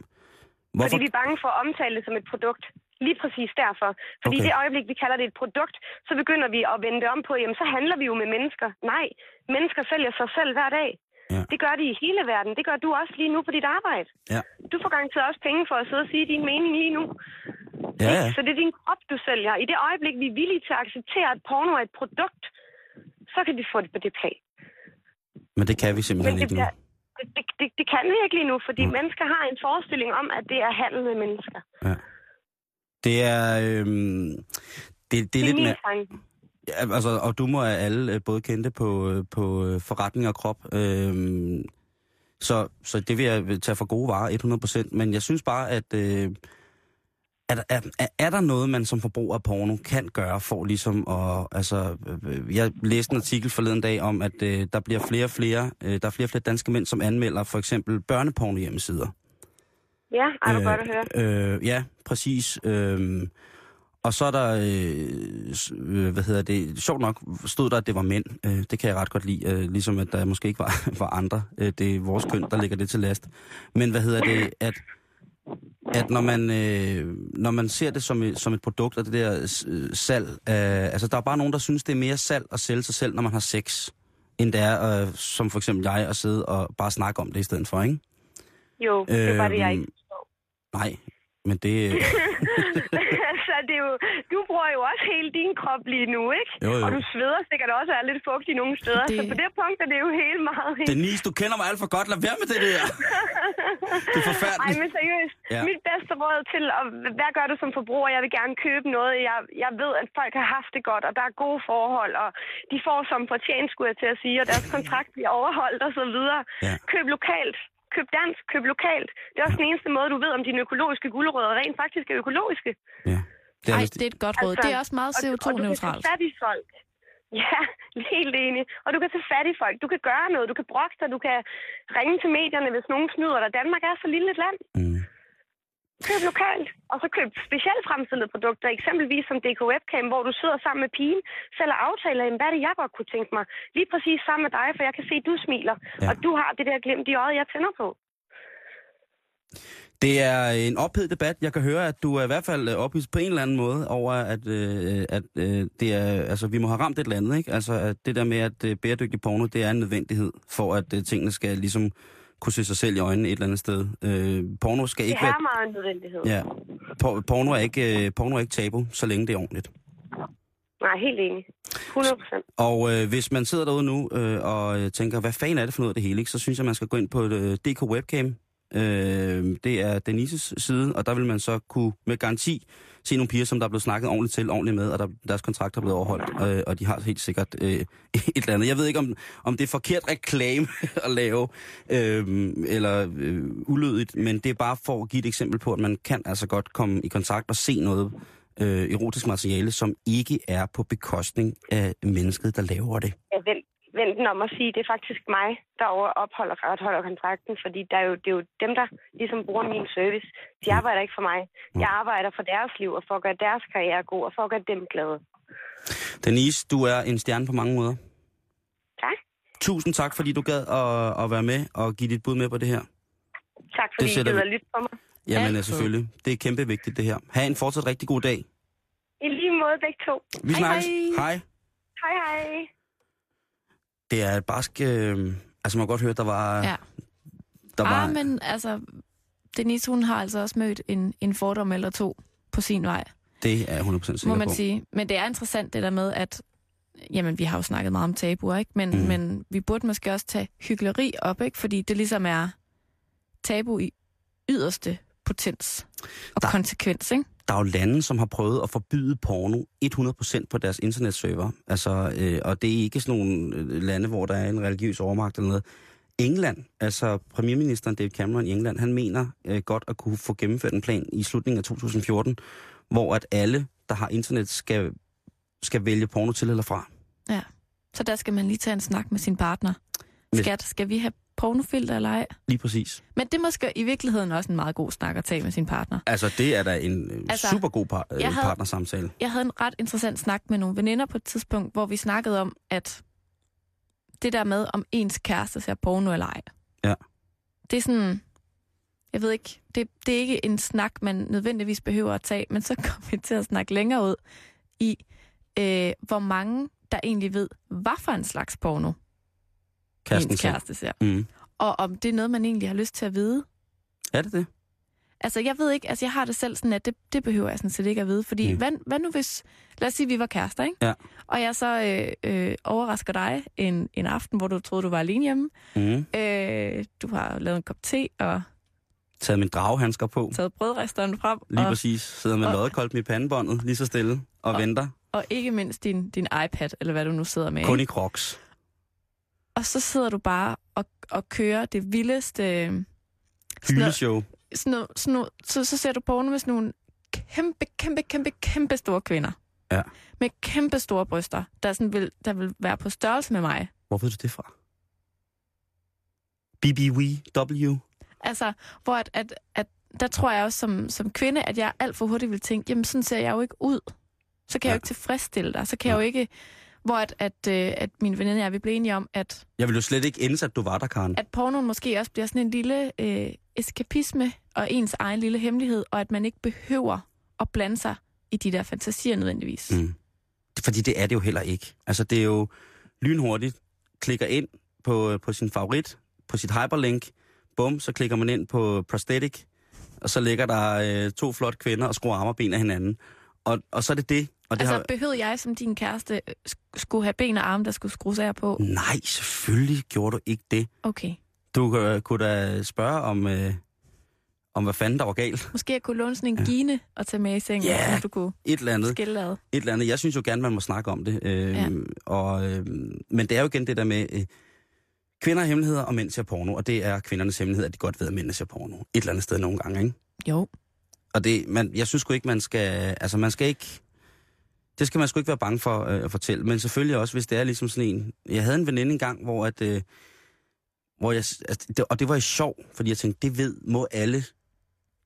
Speaker 7: Hvorfor?
Speaker 4: Fordi vi er bange for at omtale det som et produkt. Lige præcis derfor. Fordi Okay. det øjeblik, vi kalder det et produkt, så begynder vi at vende det om på, jamen så handler vi jo med mennesker. Nej, mennesker sælger sig selv hver dag.
Speaker 7: Ja.
Speaker 4: Det gør de i hele verden. Det gør du også lige nu på dit arbejde.
Speaker 7: Ja.
Speaker 4: Du får garanteret også penge for at sidde og sige din mening lige nu.
Speaker 7: Ja, ja.
Speaker 4: Så det er din krop, du sælger. I det øjeblik, vi er villige til at acceptere, at porno er et produkt, så kan vi få det på det plan.
Speaker 7: Men det kan vi simpelthen
Speaker 4: Men det,
Speaker 7: ikke nu.
Speaker 4: det, det, det, det kan vi ikke lige nu, fordi
Speaker 7: Mm.
Speaker 4: mennesker har en forestilling om, at det er handel med mennesker.
Speaker 7: Det er... Øhm, det, det er
Speaker 4: Det er
Speaker 7: lidt
Speaker 4: min tanke.
Speaker 7: Ja, altså, og du må af alle øh, både kendte på, øh, på øh, forretning og krop. Øhm, så, så det vil jeg tage for gode varer 100%. Men jeg synes bare, at... Øh, er, der- er, er, er der noget, man som forbruger af porno kan gøre for ligesom at... Altså, jeg læste en artikel forleden dag om, at øh, der bliver flere og flere, øh, der er flere og flere danske mænd, som anmelder for eksempel børneporno hjemmesider.
Speaker 4: Ja, ej, du godt at høre.
Speaker 7: Øh, ja, præcis. Øh, og så er der, øh, øh, hvad hedder det, sjovt nok stod der, at det var mænd. Øh, det kan jeg ret godt lide, øh, ligesom at der måske ikke var, var andre. Øh, det er vores køn, der ligger det til last. Men hvad hedder det, at, at når, man, øh, når man ser det som et, som et produkt, og det der øh, salg, øh, altså der er bare nogen, der synes, det er mere salg at sælge sig selv, når man har sex, end det er, øh, som for eksempel jeg, at sidde og bare snakke om det i stedet for, ikke?
Speaker 4: Jo, det er bare det, jeg
Speaker 7: Øhm,
Speaker 4: ikke.
Speaker 7: Nej, men det...
Speaker 4: altså, det er jo, du bruger jo også hele din krop lige nu, ikke?
Speaker 7: Jo, jo.
Speaker 4: Og du sveder sikkert også og er lidt fugtig nogle steder.
Speaker 6: Det-.
Speaker 4: Så på det punkt er det jo helt meget...
Speaker 7: Denise, du kender mig alt for godt. Lad være med det der. Det er
Speaker 4: Ej,
Speaker 7: forfærdeligt.
Speaker 4: men seriøst.
Speaker 7: Ja.
Speaker 4: Ja. Mit bedste råd til, at, hvad gør du som forbruger? Jeg vil gerne købe noget. Jeg, jeg ved, at folk har haft det godt, og der er gode forhold, og de får som fortjent, skulle jeg til at sige, og deres kontrakt bliver overholdt og så videre.
Speaker 7: Ja.
Speaker 4: Køb lokalt. Køb dansk. Køb lokalt. Det er også den eneste måde, du ved, om dine økologiske gulerødder rent faktisk er økologiske.
Speaker 7: Ja. Det er,
Speaker 6: Ej, det er et godt råd. Det er også meget
Speaker 4: og, og du kan
Speaker 6: CO2-neutralt.
Speaker 4: tage folk. Ja, helt enig. Og du kan tage fat i folk. Du kan gøre noget. Du kan brokke dig. Du kan ringe til medierne, hvis nogen snyder dig. Danmark er så lille et land.
Speaker 7: mm.
Speaker 4: Køb lokalt. Og så køb specielt fremstillede produkter, eksempelvis som DK Webcam, hvor du sidder sammen med pigen, selv og aftaler, hvad er det, jeg godt kunne tænke mig? Lige præcis sammen med dig, for jeg kan se, at du smiler.
Speaker 7: Ja.
Speaker 4: Ja. Og du har det der glimt i øjet, jeg tænder på.
Speaker 7: Det er en ophedet debat. Jeg kan høre, at du er i hvert fald øh, ophidset på en eller anden måde over, at, øh, at øh, det er, altså, vi må have ramt et eller andet. Ikke? Altså, at det der med, at øh, bæredygtig porno, det er en nødvendighed for, at øh, tingene skal ligesom kunne se sig selv i øjnene et eller andet sted. Øh, porno skal
Speaker 4: Det
Speaker 7: ikke være...
Speaker 4: er meget en nødvendighed.
Speaker 7: Ja, por- porno, er ikke, øh, porno er ikke tabu, så længe det er ordentligt.
Speaker 4: Nej, helt enig. 100 procent.
Speaker 7: Og øh, hvis man sidder derude nu øh, og øh, tænker, hvad fanden er det for noget af det hele, ikke? så synes jeg, man skal gå ind på øh, DK Webcam. Øh, det er Denises side, og der vil man så kunne med garanti se nogle piger, som der er blevet snakket ordentligt til, ordentligt med, og der, deres kontrakt er blevet overholdt, øh, og de har helt sikkert øh, et eller andet. Jeg ved ikke, om, om det er forkert reklame at lave, øh, eller øh, ulødigt, men det er bare for at give et eksempel på, at man kan altså godt komme i kontakt og se noget øh, erotisk materiale, som ikke er på bekostning af mennesket, der laver det.
Speaker 4: Ja, vent, vent den om at sige, det er faktisk mig, der over opholder opholder kontrakten, fordi der er jo, det er jo dem, der ligesom bruger min service. De arbejder ikke for mig. Jeg arbejder for deres liv, og for at gøre deres karriere god, og for at gøre dem glade.
Speaker 7: Denise, du er en stjerne på mange måder.
Speaker 4: Tak.
Speaker 7: Tusind tak, fordi du gad at, at være med og give dit bud med på det her.
Speaker 4: Tak fordi I
Speaker 7: sætter
Speaker 4: gider lytte på mig.
Speaker 7: Jamen ja, selvfølgelig. Det er kæmpe vigtigt, det her. Ha' en fortsat rigtig god dag.
Speaker 4: I lige måde begge to.
Speaker 7: Vi
Speaker 6: Hej,
Speaker 7: snakkes.
Speaker 6: hej.
Speaker 7: Hej.
Speaker 4: Hej hej.
Speaker 7: Det er et barsk... Øh, altså, man kan godt høre, der var...
Speaker 6: Ja.
Speaker 7: Der var
Speaker 6: Ah, men altså, Denise, hun har altså også mødt en, en fordom eller to på sin vej,
Speaker 7: Det er jeg 100% sikker
Speaker 6: må man
Speaker 7: på.
Speaker 6: sige. Men det er interessant det der med, at jamen, vi har jo snakket meget om tabuer, ikke? Men,
Speaker 7: Mm.
Speaker 6: mm. men vi burde måske også tage hyggeleri op, ikke? Fordi det ligesom er tabu i yderste potens og
Speaker 7: Der-
Speaker 6: konsekvens, ikke?
Speaker 7: Der er jo lande, som har prøvet at forbyde porno 100% på deres internetserver. Altså, øh, og det er ikke sådan nogle øh, lande, hvor der er en religiøs overmagt eller noget. England, altså premierministeren David Cameron i England, han mener øh, godt at kunne få gennemført en plan i slutningen af 2014, hvor at alle, der har internet, skal, skal vælge porno til eller fra.
Speaker 6: Ja. Så der skal man lige tage en snak med sin partner. Skat, skal vi have pornofilter eller ej.
Speaker 7: Lige præcis.
Speaker 6: Men det er måske i virkeligheden også en meget god snak at tage med sin partner.
Speaker 7: Altså, det er da en altså,
Speaker 6: Altså,
Speaker 7: super god par, øh,
Speaker 6: jeg havde-
Speaker 7: partnersamtale.
Speaker 6: Jeg havde en ret interessant snak med nogle veninder på et tidspunkt, hvor vi snakkede om, at det der med, om ens kæreste ser porno eller ej.
Speaker 7: Ja.
Speaker 6: Det er sådan, jeg ved ikke, det, det er ikke en snak, man nødvendigvis behøver at tage, men så kom vi til at snakke længere ud i, øh, hvor mange, der egentlig ved, hvad for en slags porno
Speaker 7: Kæresten
Speaker 6: ens kæreste ser.
Speaker 7: Mm.
Speaker 6: Og om det er noget, man egentlig har lyst til at vide.
Speaker 7: Er det det?
Speaker 6: Altså, jeg ved ikke, altså jeg har det selv sådan, at det, det behøver jeg sådan set ikke at vide. Fordi,
Speaker 7: Mm.
Speaker 6: hvad, hvad nu hvis, lad os sige, vi var kærester, ikke?
Speaker 7: Ja.
Speaker 6: Og jeg så øh, øh, overrasker dig en, en aften, hvor du troede, du var alene hjemme.
Speaker 7: Mm.
Speaker 6: Øh, du har lavet en kop te og
Speaker 7: Taget min draghandsker på.
Speaker 6: taget brødresteren frem.
Speaker 7: Lige
Speaker 6: og,
Speaker 7: præcis. Sidder med loddekolben i pandebåndet, lige så stille, og,
Speaker 6: Og-
Speaker 7: venter.
Speaker 6: og ikke mindst din, din iPad, eller hvad du nu sidder med.
Speaker 7: Kun
Speaker 6: ikke?
Speaker 7: i crocs.
Speaker 6: Og så sidder du bare og, og kører det vildeste... øh,
Speaker 7: Hyldeshow.
Speaker 6: sådan noget, sådan noget, så, så ser du porno med sådan nogle kæmpe, kæmpe, kæmpe, kæmpe store kvinder.
Speaker 7: Ja.
Speaker 6: Med kæmpe store bryster, der, sådan vil, der vil være på størrelse med mig.
Speaker 7: Hvor ved du det fra? BBW.
Speaker 6: Altså, hvor at, at, at der tror jeg også som, som kvinde, at jeg alt for hurtigt vil tænke, jamen sådan ser jeg jo ikke ud. Så kan. Ja. jeg jo ikke tilfredsstille dig. Så kan ja. jeg jo ikke... Hvor at, at, øh, at min veninde og jeg, vi blev enige om, at,
Speaker 7: Jeg vil jo slet ikke ende, at du var der, Karen.
Speaker 6: at pornoen måske også bliver sådan en lille øh, eskapisme og ens egen lille hemmelighed, og at man ikke behøver at blande sig i de der fantasier nødvendigvis.
Speaker 7: Mm. Fordi det er det jo heller ikke. Altså, det er jo lynhurtigt. Klikker ind på, på sin favorit, på sit hyperlink. Bum, så klikker man ind på prosthetic. Og så ligger der øh, to flotte kvinder og skruer arme og ben af hinanden. Og, og så er det det. Og det
Speaker 6: Altså,
Speaker 7: har...
Speaker 6: behøvede jeg som din kæreste øh, sk- skulle have ben og arme, der skulle skrues af på?
Speaker 7: Nej, selvfølgelig gjorde du ikke det.
Speaker 6: Okay.
Speaker 7: Du øh, kunne da spørge om, øh, om hvad fanden der var galt.
Speaker 6: Måske jeg kunne låne sådan en
Speaker 7: Ja.
Speaker 6: gine og tage med i sengen,
Speaker 7: Ja.
Speaker 6: så du kunne
Speaker 7: Et eller andet.
Speaker 6: skille ad.
Speaker 7: et eller andet. Jeg synes jo gerne, man må snakke om det. Øh. Ja. og, øh, men det er jo igen det der med, øh, kvinder har hemmeligheder, og mænd ser porno. Og det er kvindernes hemmelighed, at de godt ved, at mændene ser porno. Et eller andet sted nogle gange, ikke?
Speaker 6: Jo.
Speaker 7: Og det, man, jeg synes sgu ikke, man skal... Altså, man skal ikke... Det skal man sgu ikke være bange for øh, at fortælle. Men selvfølgelig også, hvis det er ligesom sådan en... Jeg havde en veninde engang, hvor at... Øh, hvor jeg, altså, det, og det var i sjov, fordi jeg tænkte, det ved, må alle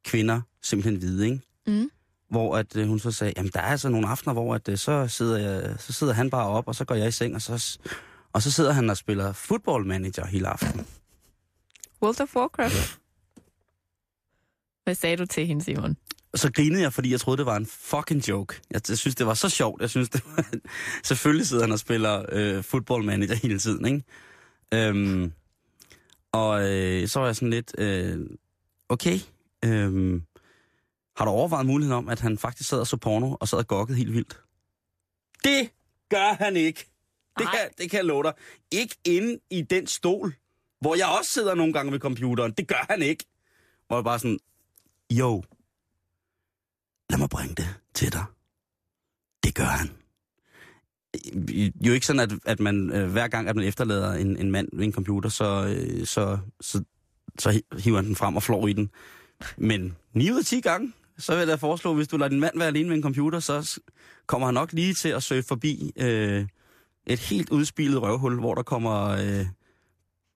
Speaker 7: kvinder simpelthen vide, ikke?
Speaker 6: Mm.
Speaker 7: hvor at øh, hun så sagde, jamen der er altså nogle aftener, hvor at, øh, så, sidder jeg, så sidder han bare op, og så går jeg i seng, og så, og så sidder han og spiller football manager hele aftenen.
Speaker 6: World of Warcraft. Hvad sagde du til hende, Simon?
Speaker 7: Og så grinede jeg, fordi jeg troede, det var en fucking joke. Jeg, jeg synes, det var så sjovt. Jeg synes, det var... Selvfølgelig sidder han og spiller øh, football manager hele tiden, ikke? Øhm, og øh, så var jeg sådan lidt, øh, okay, øh, har du overvejet muligheden om, at han faktisk sad og så porno, og sad og gokkede helt vildt? Det gør han ikke. Det kan, det kan jeg love dig. Ikke inde i den stol, hvor jeg også sidder nogle gange ved computeren. Det gør han ikke. Hvor jeg bare sådan, jo, lad mig bringe det til dig. Det gør han. Jo ikke sådan, at, at man øh, hver gang, at man efterlader en, en mand ved en computer, så, øh, så, så, så hi- hiver han den frem og flår i den. Men 9 ud af 10 gange, så vil jeg da foreslå, hvis du lader din mand være alene med en computer, så kommer han nok lige til at søge forbi øh, et helt udspillet røvhul, hvor der kommer, øh,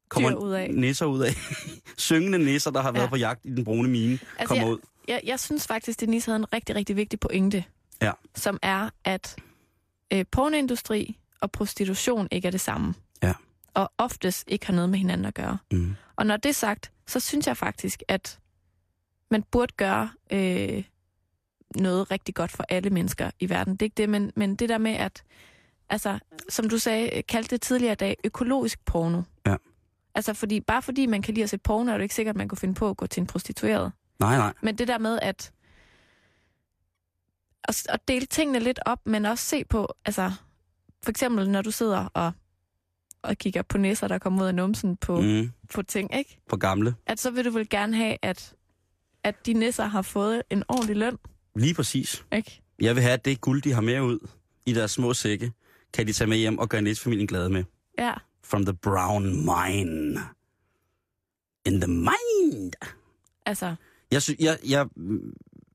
Speaker 7: kommer
Speaker 6: Dyr ud af.
Speaker 7: nisser ud af. Syngende nisser, der har været
Speaker 6: Ja.
Speaker 7: på jagt i den brune mine,
Speaker 6: Altså,
Speaker 7: kommer
Speaker 6: jeg-
Speaker 7: ud.
Speaker 6: Jeg, jeg synes faktisk, Denise havde en rigtig, rigtig vigtig pointe.
Speaker 7: Ja.
Speaker 6: Som er, at øh, pornoindustri og prostitution ikke er det samme.
Speaker 7: Ja.
Speaker 6: Og oftest ikke har noget med hinanden at gøre.
Speaker 7: Mm.
Speaker 6: Og når det er sagt, så synes jeg faktisk, at man burde gøre øh, noget rigtig godt for alle mennesker i verden. Det er ikke det, men, men det der med, at, altså, som du sagde, kaldte det tidligere i dag, økologisk porno.
Speaker 7: Ja.
Speaker 6: Altså, fordi, bare fordi man kan lide at se porno, er det ikke sikkert, at man kunne finde på at gå til en prostitueret.
Speaker 7: Nej, nej.
Speaker 6: Men det der med at, at, at dele tingene lidt op, men også se på, altså for eksempel når du sidder og, og kigger på næser, der kommer ud af numsen på, mm. På ting, ikke?
Speaker 7: På gamle.
Speaker 6: At så vil du vel gerne have, at, at de nisser har fået en ordentlig løn,
Speaker 7: Lige præcis.
Speaker 6: ikke?
Speaker 7: Jeg vil have, at det guld, de har med ud i deres små sække, kan de tage med hjem og gøre næstfamilien glade med.
Speaker 6: Ja,
Speaker 7: From the brown mine. In the mind.
Speaker 6: altså,
Speaker 7: jeg, sy- jeg, jeg, mm,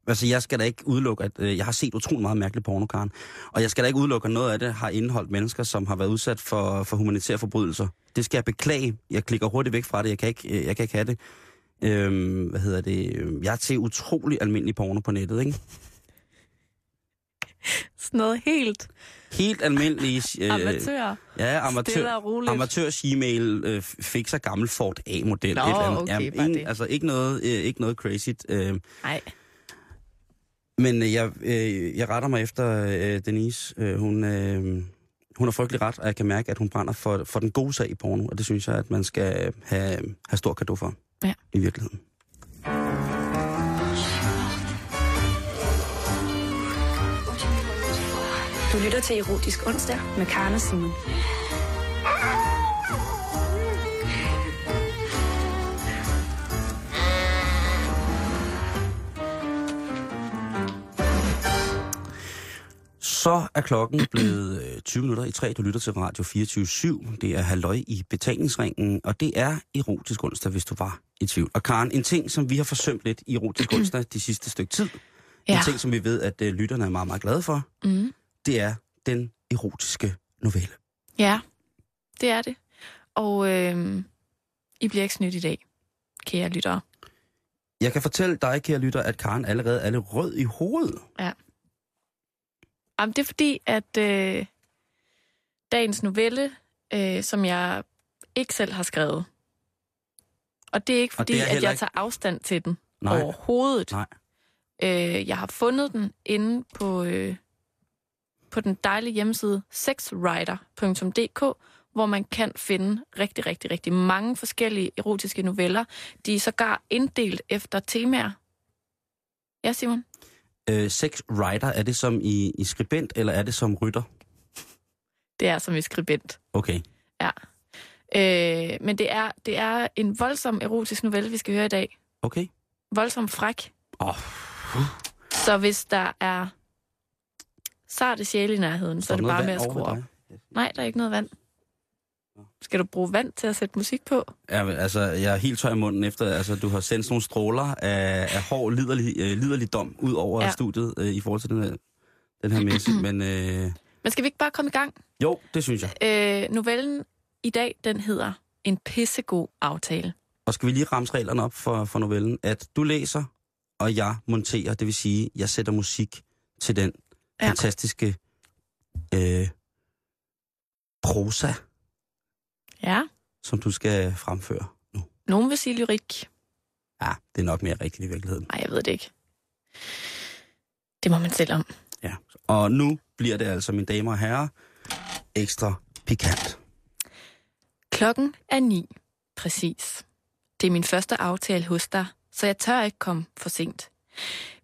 Speaker 7: Altså, jeg skal da ikke udelukke, at øh, jeg har set utrolig meget mærkelig porno, Karen. Og jeg skal da ikke udelukke, at noget af det har indeholdt mennesker, som har været udsat for, for humanitære forbrydelser. Det skal jeg beklage. Jeg klikker hurtigt væk fra det. Jeg kan ikke, øh, jeg kan ikke have det. Øhm, hvad hedder det? Øh, jeg ser utrolig almindelig porno på nettet, ikke?
Speaker 6: Sådan noget helt
Speaker 7: Helt almindelig... Øh,
Speaker 6: amatør.
Speaker 7: Ja, amatør,
Speaker 6: Stille og roligt.
Speaker 7: amatør Gmail øh, fikser gammel Ford A-model.
Speaker 6: Nå,
Speaker 7: et eller andet.
Speaker 6: okay, bare
Speaker 7: ingen. Altså ikke noget, øh, ikke noget crazy. Øh,
Speaker 6: Nej.
Speaker 7: men øh, jeg, øh, jeg retter mig efter øh, Denise. Øh, hun, øh, hun har frygtelig ret, og jeg kan mærke, at hun brænder for, for den gode sag i porno. Og det synes jeg, at man skal have, have stor kado for.
Speaker 6: Ja.
Speaker 7: I virkeligheden.
Speaker 5: Du lytter til Erotisk Onsdag med Karen og Simon.
Speaker 7: Så er klokken blevet øh, 20 minutter i tre. Du lytter til Radio 24 Det er Halløj i betalingsringen, og det er erotisk onsdag, hvis du var i tvivl. Og Karen, en ting, som vi har forsømt lidt i erotisk onsdag de sidste stykke tid,
Speaker 6: Ja.
Speaker 7: en ting, som vi ved, at øh, lytterne er meget, meget glade for,
Speaker 6: Mm.
Speaker 7: Det er den erotiske novelle.
Speaker 6: Ja, det er det. Og øh, I bliver ikke snydt i dag, kære lyttere.
Speaker 7: Jeg kan fortælle dig, kære lytter, at Karen allerede er lidt rød i hovedet.
Speaker 6: Jamen, det er fordi, at øh, dagens novelle, øh, som jeg ikke selv har skrevet, og det er ikke fordi,
Speaker 7: er
Speaker 6: at jeg
Speaker 7: ikke-
Speaker 6: tager afstand til den
Speaker 7: Nej.
Speaker 6: overhovedet.
Speaker 7: Nej.
Speaker 6: Øh, jeg har fundet den inde på, øh, på den dejlige hjemmeside sexwriter.dk, hvor man kan finde rigtig, rigtig, rigtig mange forskellige erotiske noveller. De er sågar inddelt efter temaer. Ja, Simon?
Speaker 7: Øh, sex writer, er det som i, i skribent, eller er det som rytter?
Speaker 6: Det er som et skribent.
Speaker 7: Okay.
Speaker 6: Øh, men det er, det er en voldsom erotisk novelle, vi skal høre i dag.
Speaker 7: Okay.
Speaker 6: Voldsom fræk.
Speaker 7: Åh,
Speaker 6: Så hvis der er sarte sjæle i nærheden, så er det bare med at skrue op. Nej, der er ikke noget vand. Skal du bruge vand til at sætte musik på?
Speaker 7: Ja, men, altså, jeg er helt tør i munden efter, altså, du har sendt nogle stråler af, af hård liderlig, øh, liderlig dom ud over
Speaker 6: ja.
Speaker 7: studiet øh, i forhold til den her, den her messe. Men øh,
Speaker 6: Men skal vi ikke bare komme i gang?
Speaker 7: jo, det synes jeg.
Speaker 6: Øh, novellen i dag, den hedder En pissegod aftale.
Speaker 7: Og skal vi lige ramse reglerne op for, for novellen, at du læser, og jeg monterer, det vil sige, jeg sætter musik til den
Speaker 6: Ja.
Speaker 7: fantastiske øh, prosa,
Speaker 6: Ja,
Speaker 7: som du skal fremføre nu.
Speaker 6: nogen vil sige lyrik.
Speaker 7: Ja, det er nok mere rigtigt i virkeligheden.
Speaker 6: Nej, jeg ved det ikke. Det må man selv om.
Speaker 7: Ja. Og nu bliver det altså, mine damer og herrer, ekstra pikant.
Speaker 6: Klokken er ni. Præcis. Det er min første aftale hos dig, så jeg tør ikke komme for sent.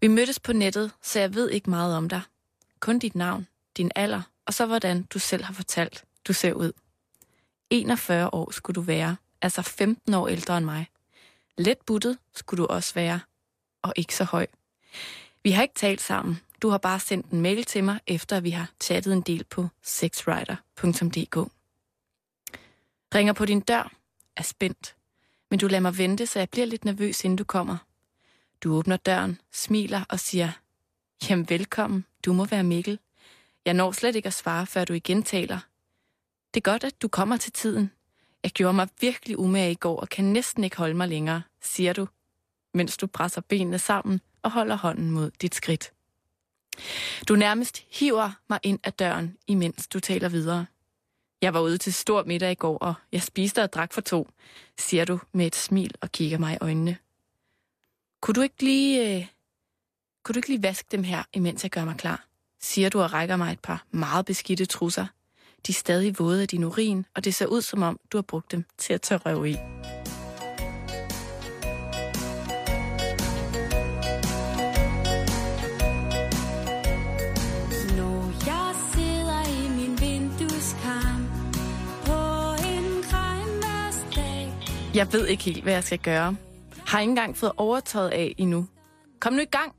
Speaker 6: Vi mødtes på nettet, så jeg ved ikke meget om dig. Kun dit navn, din alder, og så hvordan du selv har fortalt, du ser ud. 41 år skulle du være, altså 15 år ældre end mig. Let buttet skulle du også være, og ikke så høj. Vi har ikke talt sammen. Du har bare sendt en mail til mig, efter vi har chattet en del på sexwriter.dk. Ringer på din dør, er spændt. Men du lader mig vente, så jeg bliver lidt nervøs, inden du kommer. Du åbner døren, smiler og siger, Jamen velkommen, du må være Mikkel. Jeg når slet ikke at svare, før du igen taler. Det er godt, at du kommer til tiden. Jeg gjorde mig virkelig umage i går og kan næsten ikke holde mig længere, siger du, mens du presser benene sammen og holder hånden mod dit skridt. Du nærmest hiver mig ind ad døren, imens du taler videre. Jeg var ude til stor middag i går, og jeg spiste og drak for to, siger du med et smil og kigger mig i øjnene. Kunne du ikke lige, øh, kunne du ikke lige vaske dem her, imens jeg gør mig klar? Siger du og rækker mig et par meget beskidte trusser. De er stadig våde af din urin, og det ser ud som om, du har brugt dem til at tørre røv i.
Speaker 8: Jeg
Speaker 6: ved ikke helt, hvad jeg skal gøre. Har ikke engang fået overtøjet af endnu. Kom nu i gang,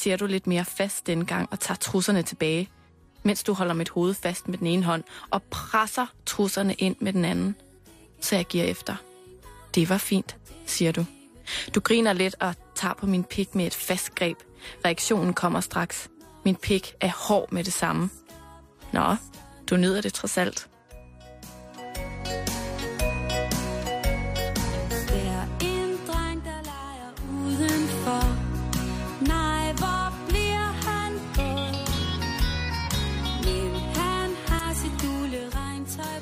Speaker 6: siger du lidt mere fast dengang gang og tager trusserne tilbage, mens du holder mit hoved fast med den ene hånd og presser trusserne ind med den anden. Så jeg giver efter. Det var fint, siger du. Du griner lidt og tager på min pik med et fast greb. Reaktionen kommer straks. Min pik er hård med det samme. Nå, du nyder det trods alt.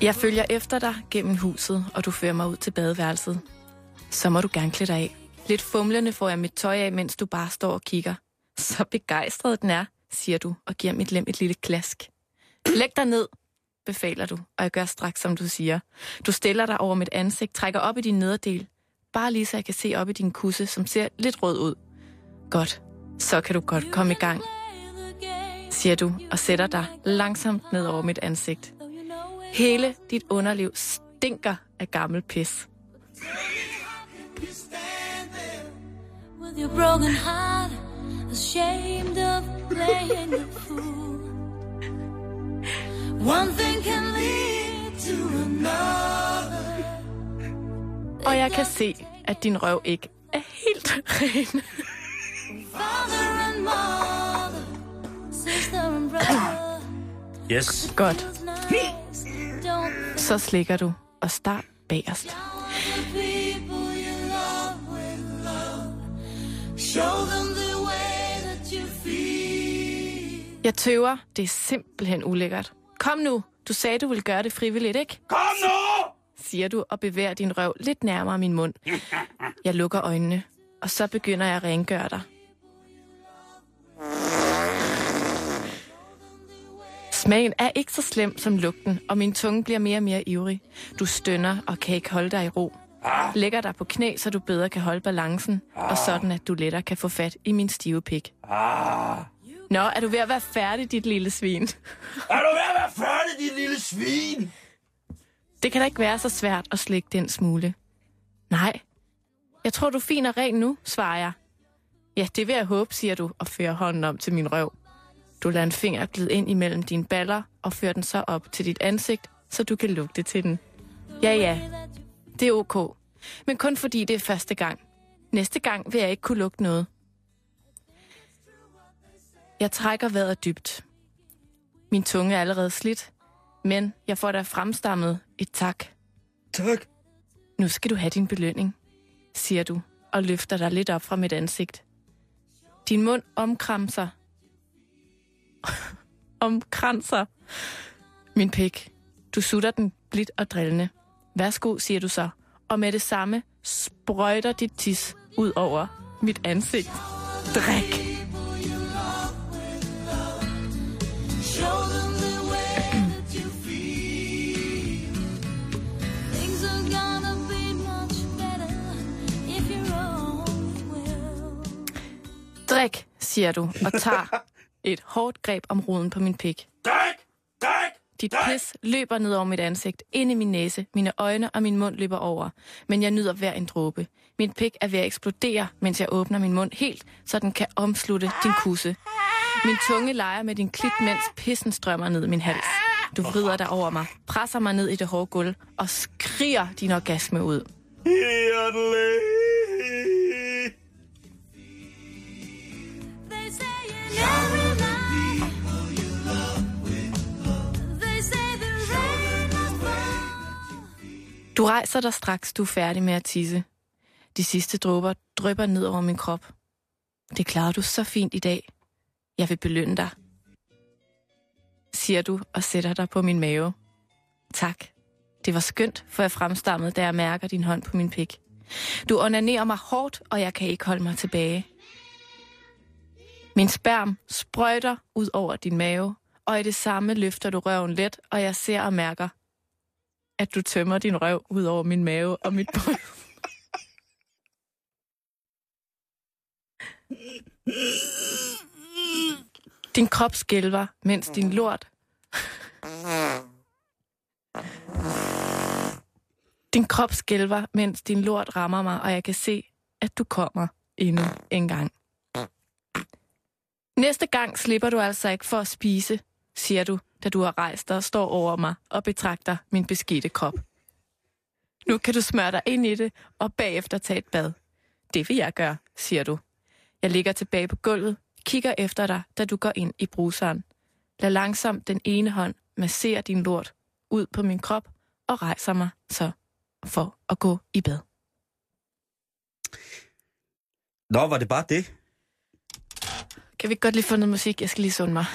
Speaker 6: Jeg følger efter dig gennem huset, og du fører mig ud til badeværelset. Så må du gerne klæde dig af. Lidt fumlende får jeg mit tøj af, mens du bare står og kigger. Så begejstret den er, siger du, og giver mit lem et lille klask. Læg dig ned, befaler du, og jeg gør straks, som du siger. Du stiller dig over mit ansigt, trækker op i din nederdel. Bare lige så jeg kan se op i din kusse, som ser lidt rød ud. Godt, så kan du godt komme i gang, siger du, og sætter dig langsomt ned over mit ansigt. Hele dit underliv stinker af gammel pis.
Speaker 8: with your broken heart, ashamed of playing the fool. One thing can lead to another.
Speaker 6: Og jeg kan se, at din røv ikke er helt ren.
Speaker 8: Father and mother, sister and brother.
Speaker 7: Yes.
Speaker 6: Godt, så slikker du og start bagerst. Jeg tøver, det er simpelthen ulækkert. Kom nu, du sagde, du ville gøre det frivilligt, ikke?
Speaker 7: Kom nu!
Speaker 6: Siger du og bevæger din røv lidt nærmere min mund. Jeg lukker øjnene, og så begynder jeg at rengøre dig. Smagen er ikke så slem som lugten, og min tunge bliver mere og mere ivrig. Du stønner og kan ikke holde dig i ro. Lægger dig på knæ, så du bedre kan holde balancen, og sådan at du lettere kan få fat i min stive pik. Nå, er du ved at være færdig, dit lille svin?
Speaker 7: Er du ved at være færdig, din lille svin?
Speaker 6: Det kan da ikke være så svært at slikke den smule. Nej. Jeg tror, du er fin og ren nu, svarer jeg. Ja, det vil jeg håbe, siger du, og fører hånden om til min røv. Du lader en finger glide ind imellem dine baller og fører den så op til dit ansigt, så du kan lugte til den. Ja, ja, det er ok. Men kun fordi det er første gang. Næste gang vil jeg ikke kunne lugte noget. Jeg trækker vejret dybt. Min tunge er allerede slidt, men jeg får da fremstammet et tak.
Speaker 7: Tak.
Speaker 6: Nu skal du have din belønning, siger du, og løfter dig lidt op fra mit ansigt. Din mund omkramser. omkranser. Min pik. Du sutter den blidt og drillende. Værsgo, siger du så, og med det samme sprøjter dit tis ud over mit ansigt. Drik. Drik, siger du, og tager et hårdt greb om roden på min pik.
Speaker 7: Drik! Drik!
Speaker 6: Dit pis løber ned over mit ansigt, ind i min næse, mine øjne og min mund løber over. Men jeg nyder hver en dråbe. Min pik er ved at eksplodere, mens jeg åbner min mund helt, så den kan omslutte din kusse. Min tunge leger med din klit, mens pissen strømmer ned i min hals. Du vrider dig over mig, presser mig ned i det hårde gulv og skriger din orgasme ud.
Speaker 8: They say
Speaker 6: Du rejser dig straks, du er færdig med at tisse. De sidste dråber drypper ned over min krop. Det klarer du så fint i dag. Jeg vil belønne dig. Siger du og sætter dig på min mave. Tak. Det var skønt, for jeg fremstammede, da jeg mærker din hånd på min pik. Du onanerer mig hårdt, og jeg kan ikke holde mig tilbage. Min sperm sprøjter ud over din mave, og i det samme løfter du røven let, og jeg ser og mærker, at du tømmer din røv ud over min mave og mit bryst. Din krop skælver, mens din lort... Din krop skælver, mens din lort rammer mig, og jeg kan se, at du kommer endnu en gang. Næste gang slipper du altså ikke for at spise, siger du, da du har rejst dig og står over mig og betragter min beskidte krop. Nu kan du smøre dig ind i det og bagefter tage et bad. Det vil jeg gøre, siger du, Jeg ligger tilbage på gulvet, kigger efter dig, da du går ind i bruseren. Lad langsomt den ene hånd massere din lort ud på min krop og rejser mig så for at gå i bad.
Speaker 7: Nå, var det bare det?
Speaker 6: Kan vi godt lige få noget musik? Jeg skal lige sunde mig.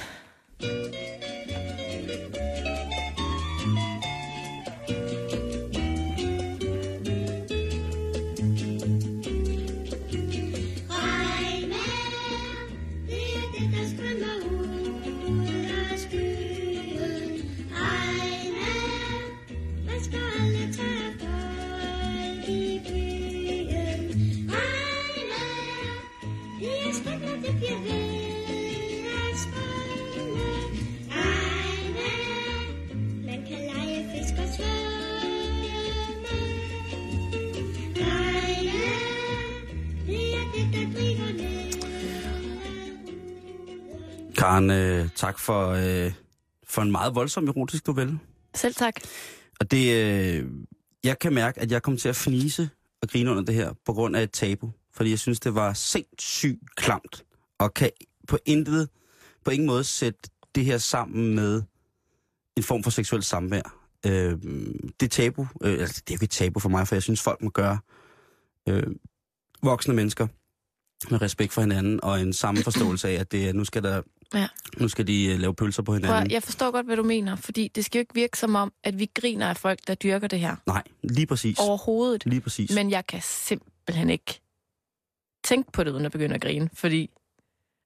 Speaker 7: Karen, øh, tak for, øh, for en meget voldsom erotisk novelle.
Speaker 6: Selv tak.
Speaker 7: Og det, øh, jeg kan mærke, at jeg kom til at fnise og grine under det her på grund af et tabu. Fordi jeg synes, det var sindssygt klamt. Og kan på intet, på ingen måde sætte det her sammen med en form for seksuel samvær. Øh, det er tabu. Øh, altså, det er jo ikke et tabu for mig, for jeg synes, folk må gøre øh, voksne mennesker med respekt for hinanden og en samme forståelse af, at det, nu skal der
Speaker 6: Ja.
Speaker 7: nu skal de øh, lave pølser på
Speaker 6: Prøv,
Speaker 7: hinanden.
Speaker 6: at- jeg forstår godt, hvad du mener, fordi det skal jo ikke virke som om, at vi griner af folk, der dyrker det her.
Speaker 7: Nej, lige præcis.
Speaker 6: Overhovedet.
Speaker 7: Lige præcis.
Speaker 6: Men jeg kan simpelthen ikke tænke på det, uden at begynde at grine, fordi